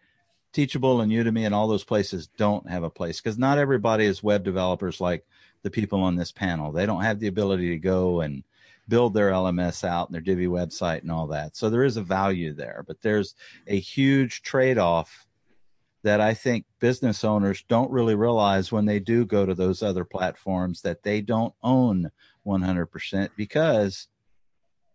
Teachable and Udemy and all those places don't have a place because not everybody is web developers like the people on this panel. They don't have the ability to go and build their LMS out and their Divi website and all that. So there is a value there, but there's a huge trade off that I think business owners don't really realize when they do go to those other platforms that they don't own 100% because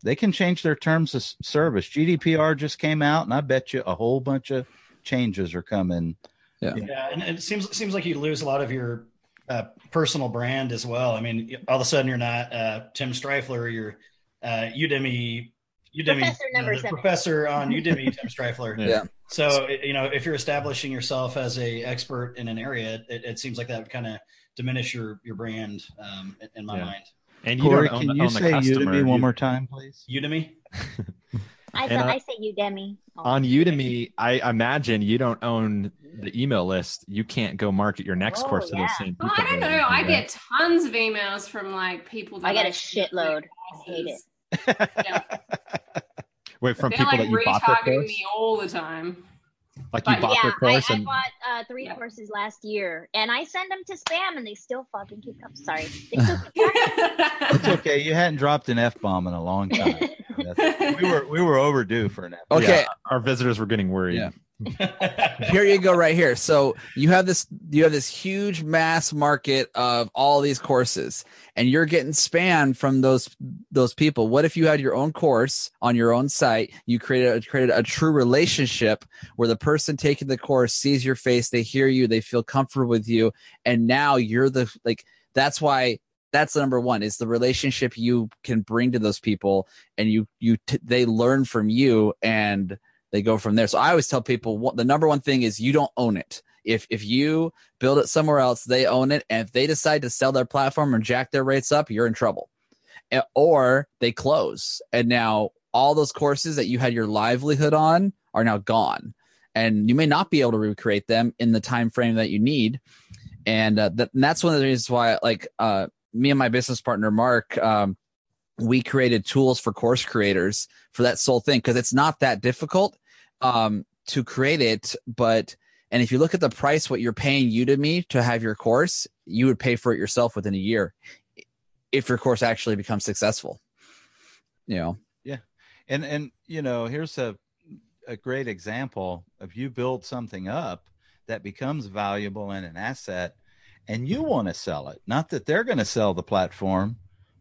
they can change their terms of service. GDPR just came out, and I bet you a whole bunch of changes are coming. Yeah, yeah and it seems seems like you lose a lot of your uh, personal brand as well. I mean, all of a sudden you're not uh, Tim Strifler, you're uh, Udemy Udemy professor, number you know, professor on Udemy, Tim Strifler. Yeah. So you know, if you're establishing yourself as a expert in an area, it, it seems like that would kind of diminish your your brand um, in, in, my yeah. mind. And you Corey, can you say Udemy one more time, please? Udemy. I thought I say Udemy. Oh. On Udemy, I imagine you don't own the email list. You can't go market your next oh, course to yeah. the same people. Oh, I don't know. I get tons of emails from like people. I get a shitload. I hate it. yeah. Wait, from They're people like that you bought their course? me all the time. Like you bought yeah, their course I, and I bought uh, three yeah. courses last year, and I send them to spam, and they still fucking keep up. Sorry, it's okay. You hadn't dropped an f bomb in a long time. we were we were overdue for an f. Okay, yeah, our visitors were getting worried. Yeah. Here you go right here. So you have this you have this huge mass market of all these courses and you're getting spam from those those people. What if you had your own course on your own site? You created a, created a true relationship where the person taking the course sees your face they hear you they feel comfortable with you. And now you're the like that's why that's the number one is the relationship you can bring to those people and you you t- they learn from you and they go from there. So I always tell people what, the number one thing is you don't own it. If if you build it somewhere else, they own it, and if they decide to sell their platform or jack their rates up, you're in trouble. Or they close, and now all those courses that you had your livelihood on are now gone, and you may not be able to recreate them in the time frame that you need. And, uh, and that's one of the reasons why, like uh, me and my business partner Mark, um, we created tools for course creators for that sole thing because it's not that difficult um, to create it. But and if you look at the price, what you're paying Udemy to me to have your course, you would pay for it yourself within a year if your course actually becomes successful. You know. Yeah, and and you know here's a a great example of you build something up that becomes valuable and an asset and you want to sell it not that they're going to sell the platform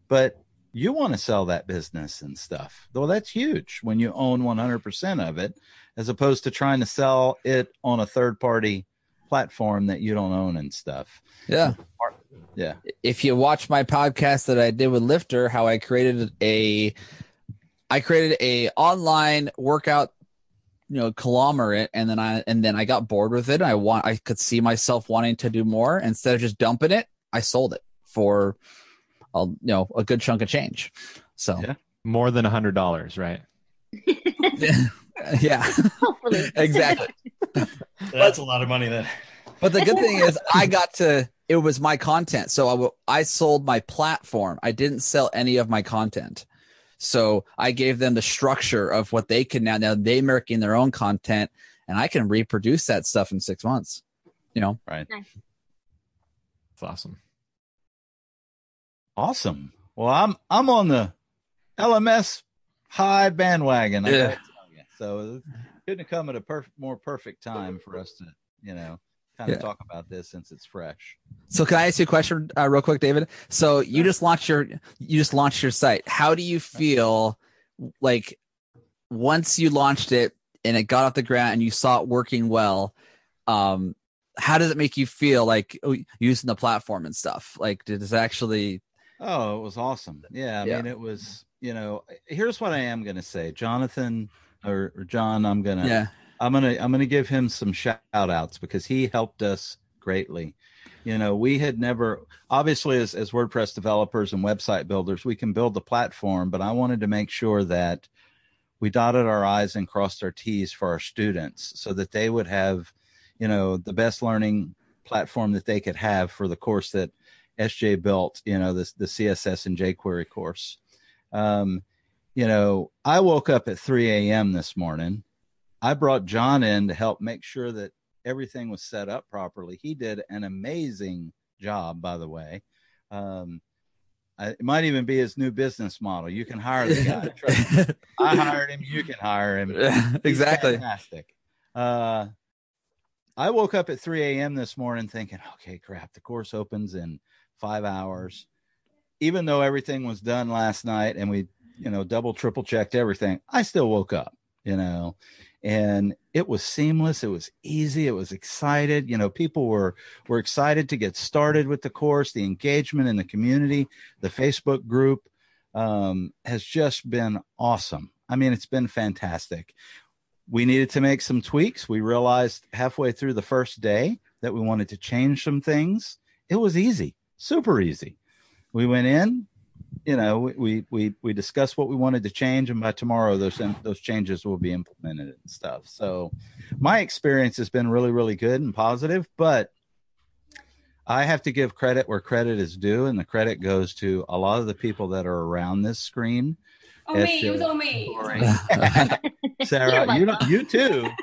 but you want to sell that business and stuff. Though that's huge when you own 100% of it, as opposed to trying to sell it on a third party platform that you don't own and stuff. Yeah. Yeah. If you watch my podcast that I did with Lifter, how I created a, I created a online workout, you know, conglomerate, and then I and then I got bored with it. And I want I could see myself wanting to do more. Instead of just dumping it, I sold it for a you know a good chunk of change. So yeah. more than a hundred dollars, right? yeah, hopefully, exactly. That's a lot of money then. But the good thing is, I got to. It was my content, so I, w- I sold my platform. I didn't sell any of my content. So I gave them the structure of what they can now. Now they're making their own content, and I can reproduce that stuff in six months. You know, right? Nice. It's awesome. Awesome. Well, I'm I'm on the LMS high bandwagon. Yeah. So it couldn't have come at a perf- more perfect time for us to, you know, kind of yeah. talk about this since it's fresh. So can I ask you a question uh, real quick, David? So you just launched your you just launched your site. How do you feel like once you launched it and it got off the ground and you saw it working well? Um, how does it make you feel like oh, using the platform and stuff? Like, does it actually Oh, it was awesome. Yeah, I yeah. mean, it was. You know, here's what I am going to say, Jonathan or, or John. I'm gonna. Yeah. I'm gonna I'm gonna give him some shout outs because he helped us greatly. You know, we had never obviously as, as WordPress developers and website builders, we can build the platform, but I wanted to make sure that we dotted our I's and crossed our T's for our students so that they would have, you know, the best learning platform that they could have for the course that SJ built, you know, this the CSS and jQuery course. Um, you know, I woke up at 3 a.m. this morning. I brought John in to help make sure that everything was set up properly. He did an amazing job, by the way. Um, I, it might even be his new business model. You can hire the guy. I hired him. You can hire him. exactly. fantastic. Uh, I woke up at 3 a.m. this morning thinking, okay, crap, the course opens in five hours. Even though everything was done last night and we, you know, double, triple checked everything, I still woke up, you know, and it was seamless. It was easy. It was excited. You know, people were, were excited to get started with the course, the engagement in the community, the Facebook group um, has just been awesome. I mean, it's been fantastic. We needed to make some tweaks. We realized halfway through the first day that we wanted to change some things. It was easy, super easy. We went in, you know, we we we discussed what we wanted to change, and by tomorrow those those changes will be implemented and stuff. So, my experience has been really really good and positive, but I have to give credit where credit is due, and the credit goes to a lot of the people that are around this screen. Oh, me. It was all me. Sarah, you, you too.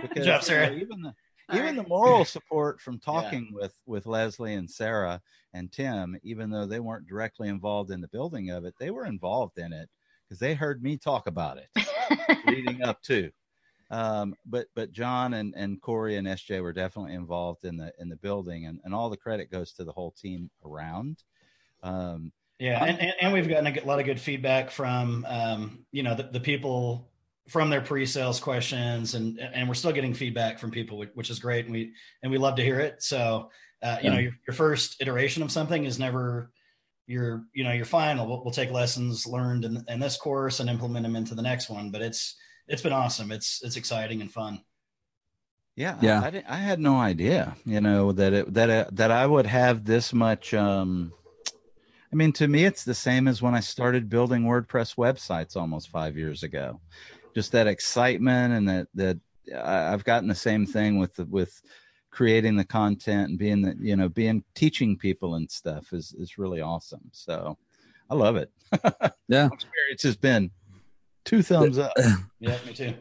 Because, Good job, Sarah. You know, even the, even the moral support from talking yeah. with with Leslie and Sarah and Tim, even though they weren't directly involved in the building of it, they were involved in it because they heard me talk about it leading up to. Um, but but John and, and Corey and SJ were definitely involved in the in the building, and, and all the credit goes to the whole team around. Um, yeah, and, and, and, we've gotten a lot of good feedback from um, you know the, the people from their pre-sales questions, and and we're still getting feedback from people, which is great, and we and we love to hear it. So uh, you yeah. know your, your first iteration of something is never your you know your final. We'll, we'll take lessons learned in, in this course and implement them into the next one, but it's it's been awesome. It's it's exciting and fun. Yeah, yeah. I, I, I had no idea, you know, that it that uh, that I would have this much. um I mean, to me, it's the same as when I started building WordPress websites almost five years ago. Just that excitement and that that I've gotten the same thing with the, with creating the content and being the you know being teaching people and stuff is is really awesome. So I love it. yeah, experience has been Two thumbs up. yeah, me too.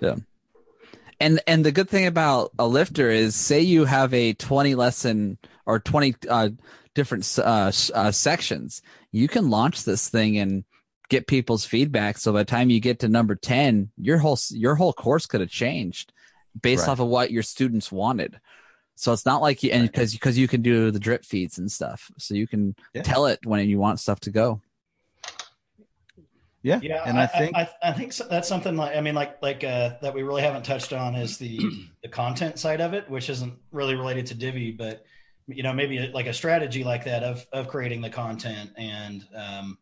Yeah. And and the good thing about a lifter is, say you have a twenty lesson or twenty uh, different uh, uh, sections, you can launch this thing and get people's feedback. So by the time you get to number ten, your whole your whole course could have changed based right. off of what your students wanted. So it's not like you and because because you can do the drip feeds and stuff, so you can yeah. tell it when you want stuff to go. Yeah, yeah, and I, I think I, I, think that's something like I mean, like like uh, that we really haven't touched on is the the content side of it, which isn't really related to Divi, but you know maybe like a strategy like that of of creating the content and um,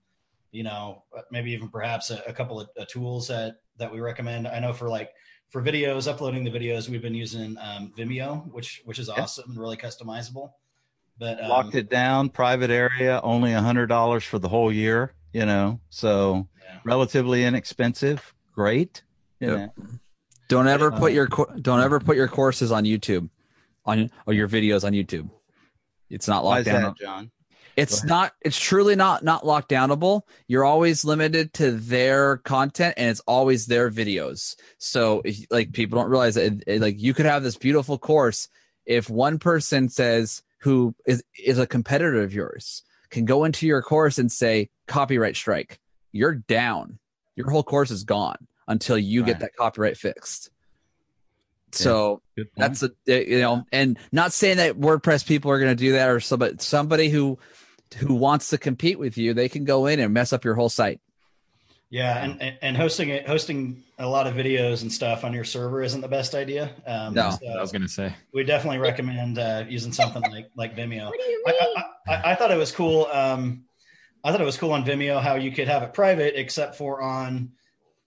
you know maybe even perhaps a, a couple of uh, tools that that we recommend. I know for like for videos, uploading the videos, we've been using um, Vimeo, which which is awesome yeah. and really customizable. But um, locked it down, private area, only a hundred dollars for the whole year. You know, so yeah. relatively inexpensive. Great. You yep. Don't ever put your don't ever put your courses on YouTube, on or your videos on YouTube. It's not locked down, that, John. It's not. It's truly not not lockdownable. You're always limited to their content, and it's always their videos. So, if, like people don't realize that, it, it, like you could have this beautiful course. If one person says who is is a competitor of yours can go into your course and say copyright strike, you're down. Your whole course is gone until you right. get that copyright fixed. So yeah, that's a eh, you know, and not saying that WordPress people are going to do that or so, but somebody who who wants to compete with you, they can go in and mess up your whole site. Yeah, and and hosting it, hosting a lot of videos and stuff on your server isn't the best idea. Um, no, so I was going to say we definitely recommend uh, using something like like Vimeo. What do you mean? I, I, I thought it was cool. Um, I thought it was cool on Vimeo how you could have it private, except for on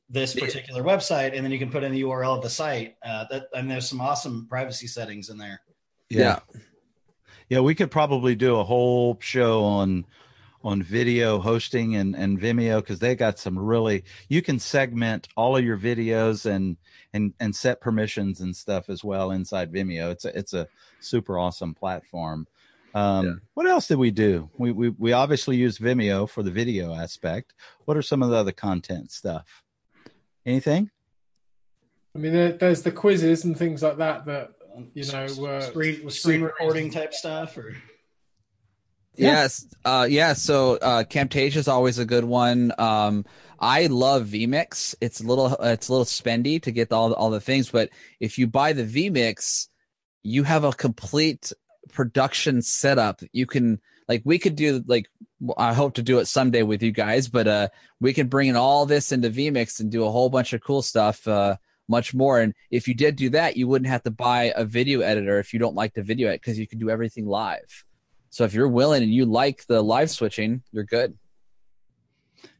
this particular website, and then you can put in the URL of the site. Uh, that and there's some awesome privacy settings in there. Yeah. yeah, yeah, we could probably do a whole show on on video hosting and, and Vimeo because they got some really you can segment all of your videos and and and set permissions and stuff as well inside Vimeo. It's a it's a super awesome platform. Um, yeah. What else did we do? We, we we obviously use Vimeo for the video aspect. What are some of the other content stuff? Anything? I mean, there, there's the quizzes and things like that that you know were screen, screen recording type stuff or Yes. Uh, yeah. So uh, Camtasia is always a good one. Um, I love vMix. It's a little it's a little spendy to get all all the things, but if you buy the vMix, you have a complete production setup. You can like we could do like I hope to do it someday with you guys, but uh we can bring in all this into vMix and do a whole bunch of cool stuff uh much more. And if you did do that, you wouldn't have to buy a video editor if you don't like the video edit because you can do everything live. So if you're willing and you like the live switching, you're good.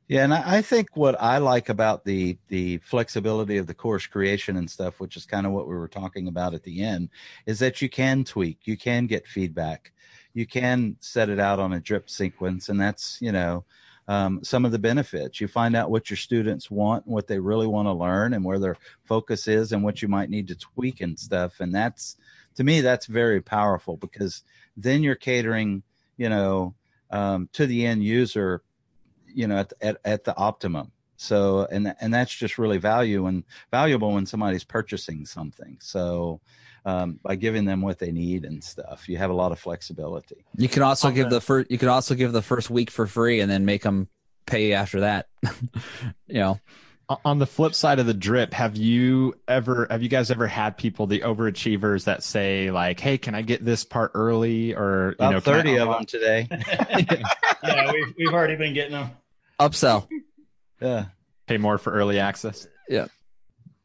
Yeah, and I think what I like about the the flexibility of the course creation and stuff, which is kind of what we were talking about at the end, is that you can tweak, you can get feedback, you can set it out on a drip sequence, and that's you know um, some of the benefits. You find out what your students want, what they really want to learn, and where their focus is, and what you might need to tweak and stuff. And that's to me, that's very powerful because then you're catering, you know, um, to the end user you know at, at at the optimum so and and that's just really value and valuable when somebody's purchasing something so um, by giving them what they need and stuff you have a lot of flexibility You can also On give the- the first you can also give the first week for free and then make them pay after that. you know. On the flip side of the drip, have you ever have you guys ever had people the overachievers that say like, "Hey, can I get this part early?" Or you about know, 30 of them today yeah, we've we've already been getting them. Upsell. yeah pay more for early access. Yeah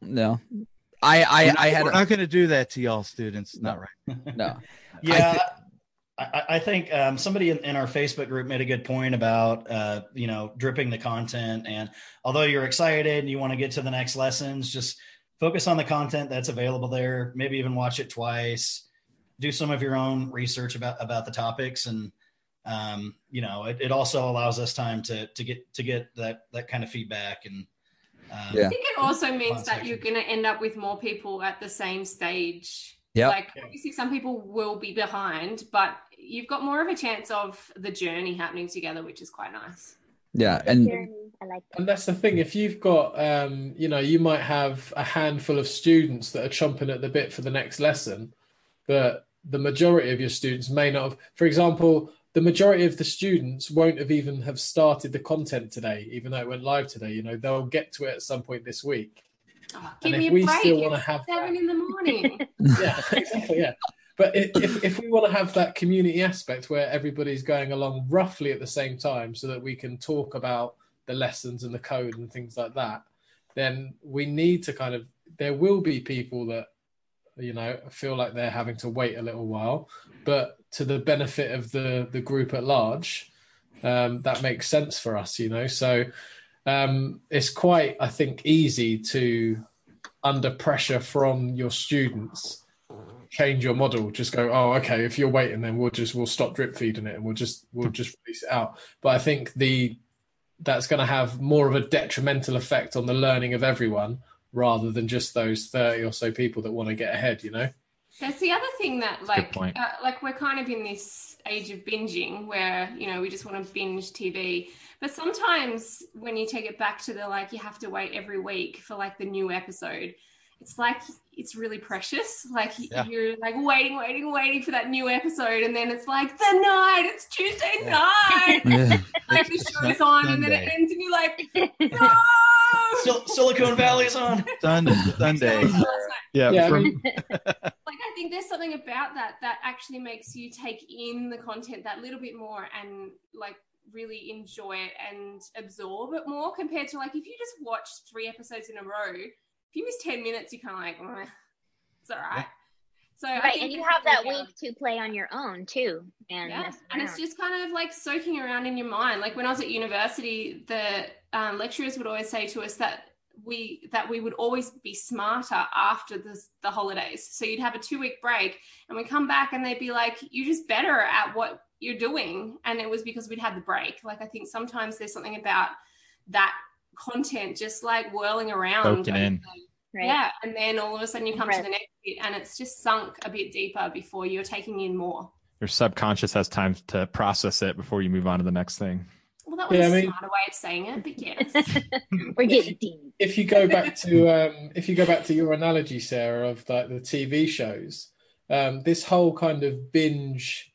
no. I I, I had we're a, not going to do that to y'all students not right no. Yeah, I, I, I think um, somebody in, in our Facebook group made a good point about uh, you know dripping the content, and although you're excited and you want to get to the next lessons, just focus on the content that's available there. Maybe even watch it twice. Do some of your own research about about the topics, and um, you know it, it also allows us time to to get to get that that kind of feedback and. Um, Yeah. I think it also means that you're going to end up with more people at the same stage. Yep. Like, obviously, some people will be behind, but you've got more of a chance of the journey happening together, which is quite nice. Yeah, and I like that. And that's the thing. If you've got, um, you know, you might have a handful of students that are chomping at the bit for the next lesson, but the majority of your students may not have. For example, the majority of the students won't have even have started the content today, even though it went live today. You know, they'll get to it at some point this week. Oh, And give if me a we break. still It's have seven that- in the morning. yeah, exactly. Yeah. But i- if, if we want to have that community aspect where everybody's going along roughly at the same time so that we can talk about the lessons and the code and things like that, then we need to kind of, there will be people that, you know, feel like they're having to wait a little while, but to the benefit of the, the group at large, um, that makes sense for us, you know. So um, it's quite, I think, easy to, under pressure from your students, change your model. Just go oh okay if you're waiting then we'll just we'll stop drip feeding it. And we'll just we'll just release it out. But i think the that's going to have more of a detrimental effect on the learning of everyone rather than just those 30 or so people that want to get ahead you know That's the other thing that, like, uh, like we're kind of in this age of binging where you know we just want to binge TV. But sometimes when you take it back to the like, you have to wait every week for like the new episode. It's like it's really precious. Like Yeah. you're like waiting, waiting, waiting for that new episode, and then it's like the night. It's Tuesday Yeah. night. yeah. like the show's on, and then it ends, and you're like, no. Sil- Silicon Valley's on. Sun, sunday Yeah, Yeah, I from- like I think there's something about that that actually makes you take in the content that little bit more and like really enjoy it and absorb it more compared to like if you just watch three episodes in a row, if you miss ten minutes, you're kind of like, "Eh, it's all right. So I Right, think and you have that week to play on your own too, and yeah, and it's just kind of like soaking around in your mind. Like when I was at university, the um, lecturers would always say to us that we that we would always be smarter after the the holidays. So you'd have a two week break, and we come back, and they'd be like, "You're just better at what you're doing," and it was because we'd had the break. Like I think sometimes there's something about that content just like whirling around. Soaking in. Right. Yeah, and then all of a sudden you come Right. to the next bit, and it's just sunk a bit deeper before you're taking in more. your subconscious has time to process it before you move on to the next thing. Well, that was Yeah, a I mean- smarter way of saying it, but yes. We're getting deep. if you go back to um, if you go back to your analogy, Sarah, of like the TV shows, um, this whole kind of binge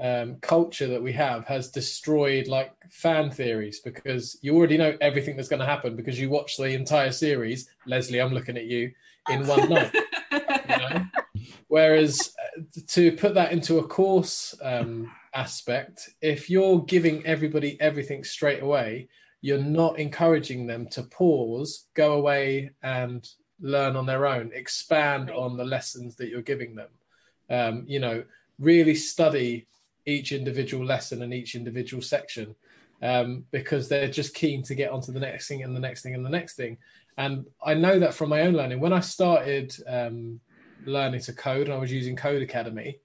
um, culture that we have has destroyed like fan theories because you already know everything that's going to happen because you watch the entire series. Leslie, I'm looking at you in one night. You know? Whereas uh, to put that into a course um, aspect, if you're giving everybody everything straight away, you're not encouraging them to pause, go away and learn on their own, expand on the lessons that you're giving them. Um, you know, really study each individual lesson and each individual section um, because they're just keen to get onto the next thing and the next thing and the next thing. And I know that from my own learning. When I started um, learning to code and I was using Codecademy,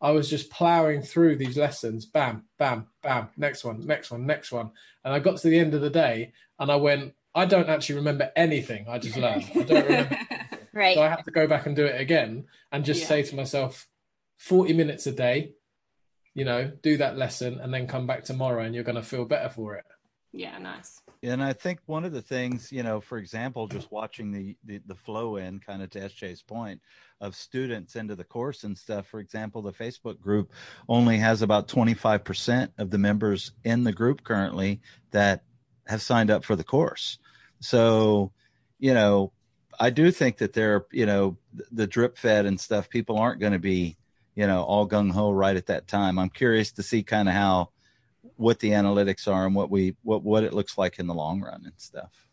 I was just plowing through these lessons, bam, bam, bam, next one, next one, next one. And I got to the end of the day and I went, I don't actually remember anything. I just learned. I don't remember. Right. So I have to go back and do it again and just Yeah. say to myself, 40 minutes a day, you know, do that lesson and then come back tomorrow and you're going to feel better for it. yeah, nice. And I think one of the things, you know, for example, just watching the the, the flow in, kind of to SJ's point, of students into the course and stuff. For example, the Facebook group only has about twenty five percent of the members in the group currently that have signed up for the course. So, you know, I do think that they're, you know, the, the drip fed and stuff. People aren't going to be, you know, all gung ho right at that time. I'm curious to see kind of how what the analytics are and what we what what it looks like in the long run and stuff.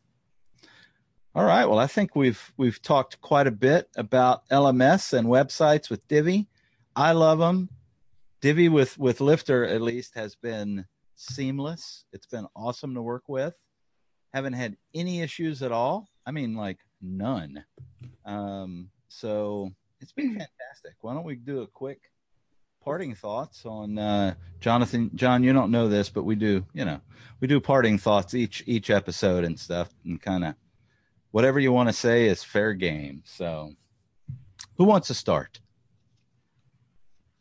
All right, well, I think we've we've talked quite a bit about LMS and websites with Divi. I love them. Divi with with Lifter at least has been seamless. It's been awesome to work with. Haven't had any issues at all. I mean, like none. Um, so it's been fantastic. Why don't we do a quick parting thoughts on uh, Jonathan? John, you don't know this, but we do. You know, we do parting thoughts each each episode and stuff, and kind of whatever you want to say is fair game. So, who wants to start?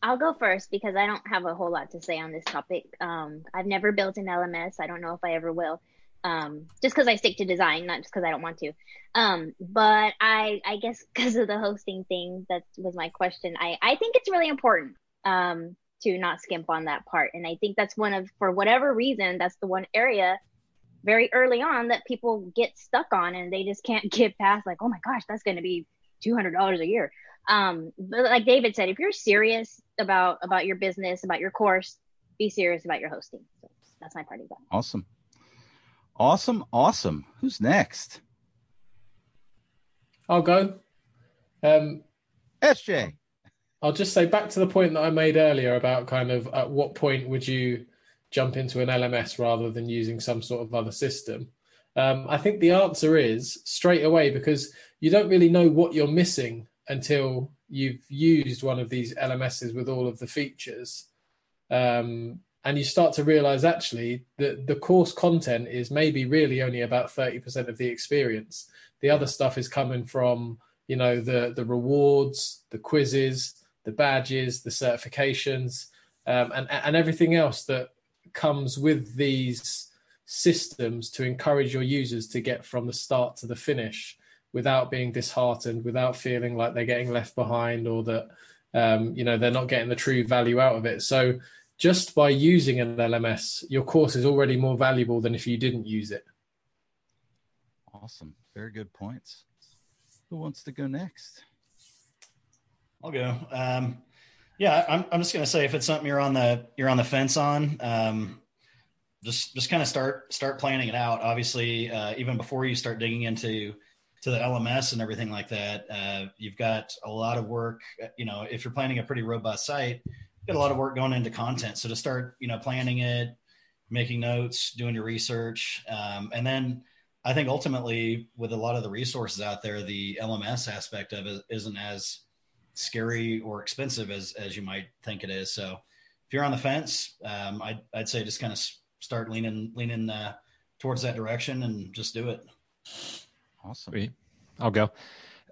I'll go first because I don't have a whole lot to say on this topic. Um, I've never built an LMS. I don't know if I ever will. Um, just because I stick to design, not just because I don't want to. Um, but I, I guess because of the hosting thing, that was my question. I, I think it's really important um, to not skimp on that part, and I think that's one of, for whatever reason, that's the one area very early on that people get stuck on, and they just can't get past. Like, oh my gosh, that's going to be two hundred dollars a year. Um, but like David said, if you're serious about about your business, about your course, be serious about your hosting. So that's my party about. Awesome, awesome, awesome. Who's next? I'll go. Um, SJ. I'll just say back to the point that I made earlier about kind of at what point would you jump into an LMS rather than using some sort of other system. Um, I think the answer is straight away because you don't really know what you're missing until you've used one of these LMSs with all of the features. Um, and you start to realize actually that the course content is maybe really only about 30% of the experience. The other stuff is coming from, you know, the, the rewards, the quizzes, the badges, the certifications, um, and, and everything else that comes with these systems to encourage your users to get from the start to the finish without being disheartened, without feeling like they're getting left behind or that um, you know they're not getting the true value out of it. So just by using an LMS, your course is already more valuable than if you didn't use it. Awesome. Very good points. Who wants to go next? I'll go. Um, yeah, I'm, I'm just gonna say if it's something you're on the you're on the fence on, um, just just kind of start start planning it out. Obviously, uh, even before you start digging into to the LMS and everything like that, uh, you've got a lot of work. You know, if you're planning a pretty robust site, you've a lot of work going into content. So to start, you know, planning it, making notes, doing your research, um, and then I think ultimately with a lot of the resources out there, the LMS aspect of it isn't as scary or expensive as as you might think it is. So if you're on the fence, um, I'd I'd say just kind of start leaning leaning uh, towards that direction and just do it. Awesome. Sweet. I'll go.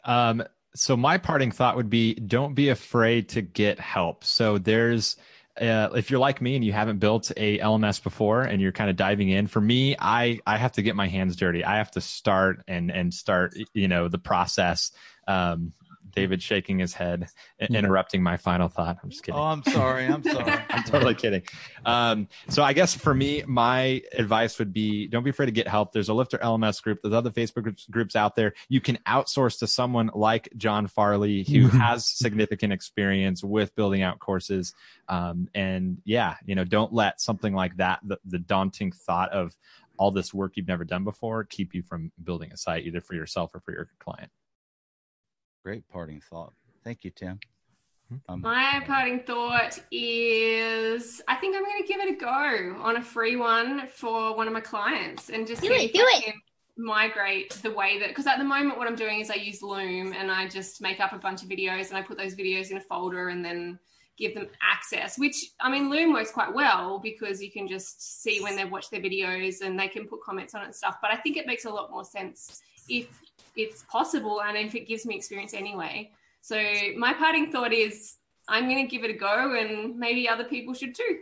Um, so my parting thought would be don't be afraid to get help. So there's uh, if you're like me and you haven't built a LMS before and you're kind of diving in, for me, I I have to get my hands dirty. I have to start and and start you know the process. Um, David shaking his head, i- interrupting my final thought. I'm just kidding. Oh, I'm sorry. I'm sorry. I'm totally kidding. Um, so I guess for me, my advice would be don't be afraid to get help. There's a Lifter LMS group. There's other Facebook groups, groups out there. You can outsource to someone like John Farley who Mhm. has significant experience with building out courses. Um, and yeah, you know, don't let something like that, the, the daunting thought of all this work you've never done before, keep you from building a site either for yourself or for your client. Great parting thought. Thank you, Tim. Um, My parting thought is I think I'm going to give it a go on a free one for one of my clients and just Do see it, if do I it. can migrate the way that because at the moment what I'm doing is I use Loom and I just make up a bunch of videos and I put those videos in a folder and then give them access which I mean Loom works quite well because you can just see when they've watched their videos and they can put comments on it and stuff but I think it makes a lot more sense if it's possible and if it gives me experience anyway so my parting thought is I'm going to give it a go and maybe other people should too.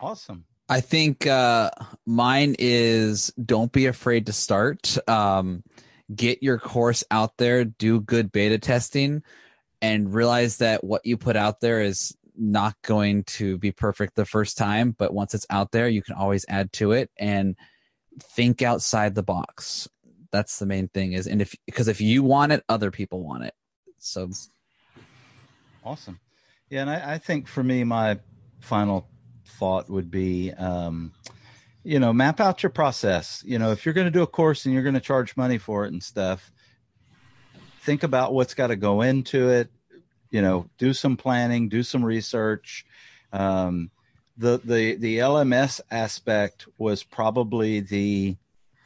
awesome. I think uh, mine is don't be afraid to start. Um, get your course out there, do good beta testing, and realize that what you put out there is not going to be perfect the first time. But once it's out there, you can always add to it and think outside the box. That's the main thing is, and if because if you want it, other people want it. So Awesome. Yeah, and I, I think for me, my final thought would be, um, you know, map out your process. You know, if you're going to do a course and you're going to charge money for it and stuff, think about what's got to go into it. You know, do some planning, do some research. Um, the the the LMS aspect was probably the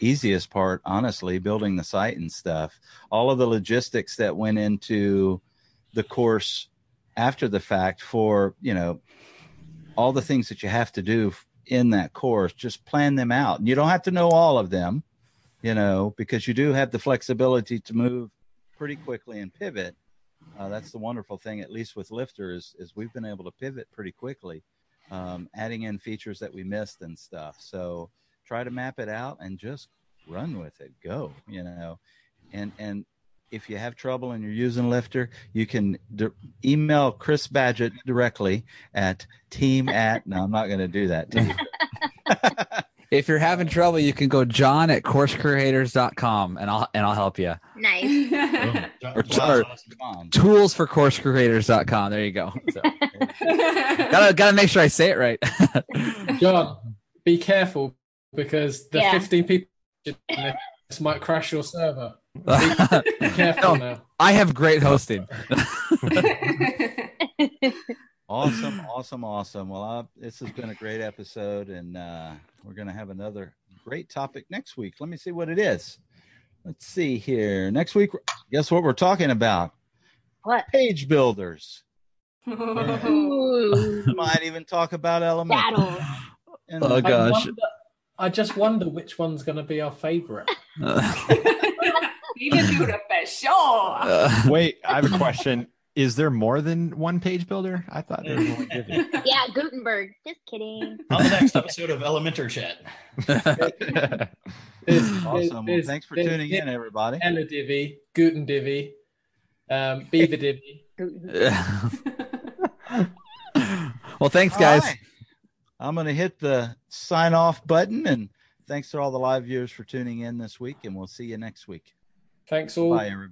easiest part, honestly, building the site and stuff. All of the logistics that went into the course after the fact for you know all the things that you have to do in that course just plan them out. You don't have to know all of them you know because you do have the flexibility to move pretty quickly and pivot. Uh, that's the wonderful thing at least with lifter is, is we've been able to pivot pretty quickly um, adding in features that we missed and stuff. So try to map it out and just run with it go you know and and if you have trouble and you're using Lifter, you can d- email Chris Badgett directly at team at. No, I'm not going to do that. To you. if you're having trouble, you can go John at coursecreators.com and I'll and I'll help you. Nice. John- Or- John- or- John. Tools for coursecreators.com. There you go. So, gotta gotta make sure I say it right. John, be careful because the Yeah. 15 people this might crash your server. Be careful No. now. I have great hosting. Awesome, awesome, awesome. Well, uh, this has been a great episode, and uh, we're going to have another great topic next week. Let me see what it is. Let's see here. Next week, guess what we're talking about? what? Page builders. Ooh. Might even talk about Elementor. Battle. And Oh, gosh. Wonder, I just wonder which one's going to be our favorite. Even do sure. Wait, I have a question. Is there more than one page builder? I thought there was only Divi. Yeah, Gutenberg. Just kidding. On the next episode of Elementor Chat. There's, awesome. Well, there's- thanks for there's tuning in, everybody. Ella Divi, Guten Divi, um, Beaver Divi. well, thanks, guys. right. I'm going to hit the sign off button. And thanks to all the live viewers for tuning in this week. And we'll see you next week. Thanks all. Bye, everybody.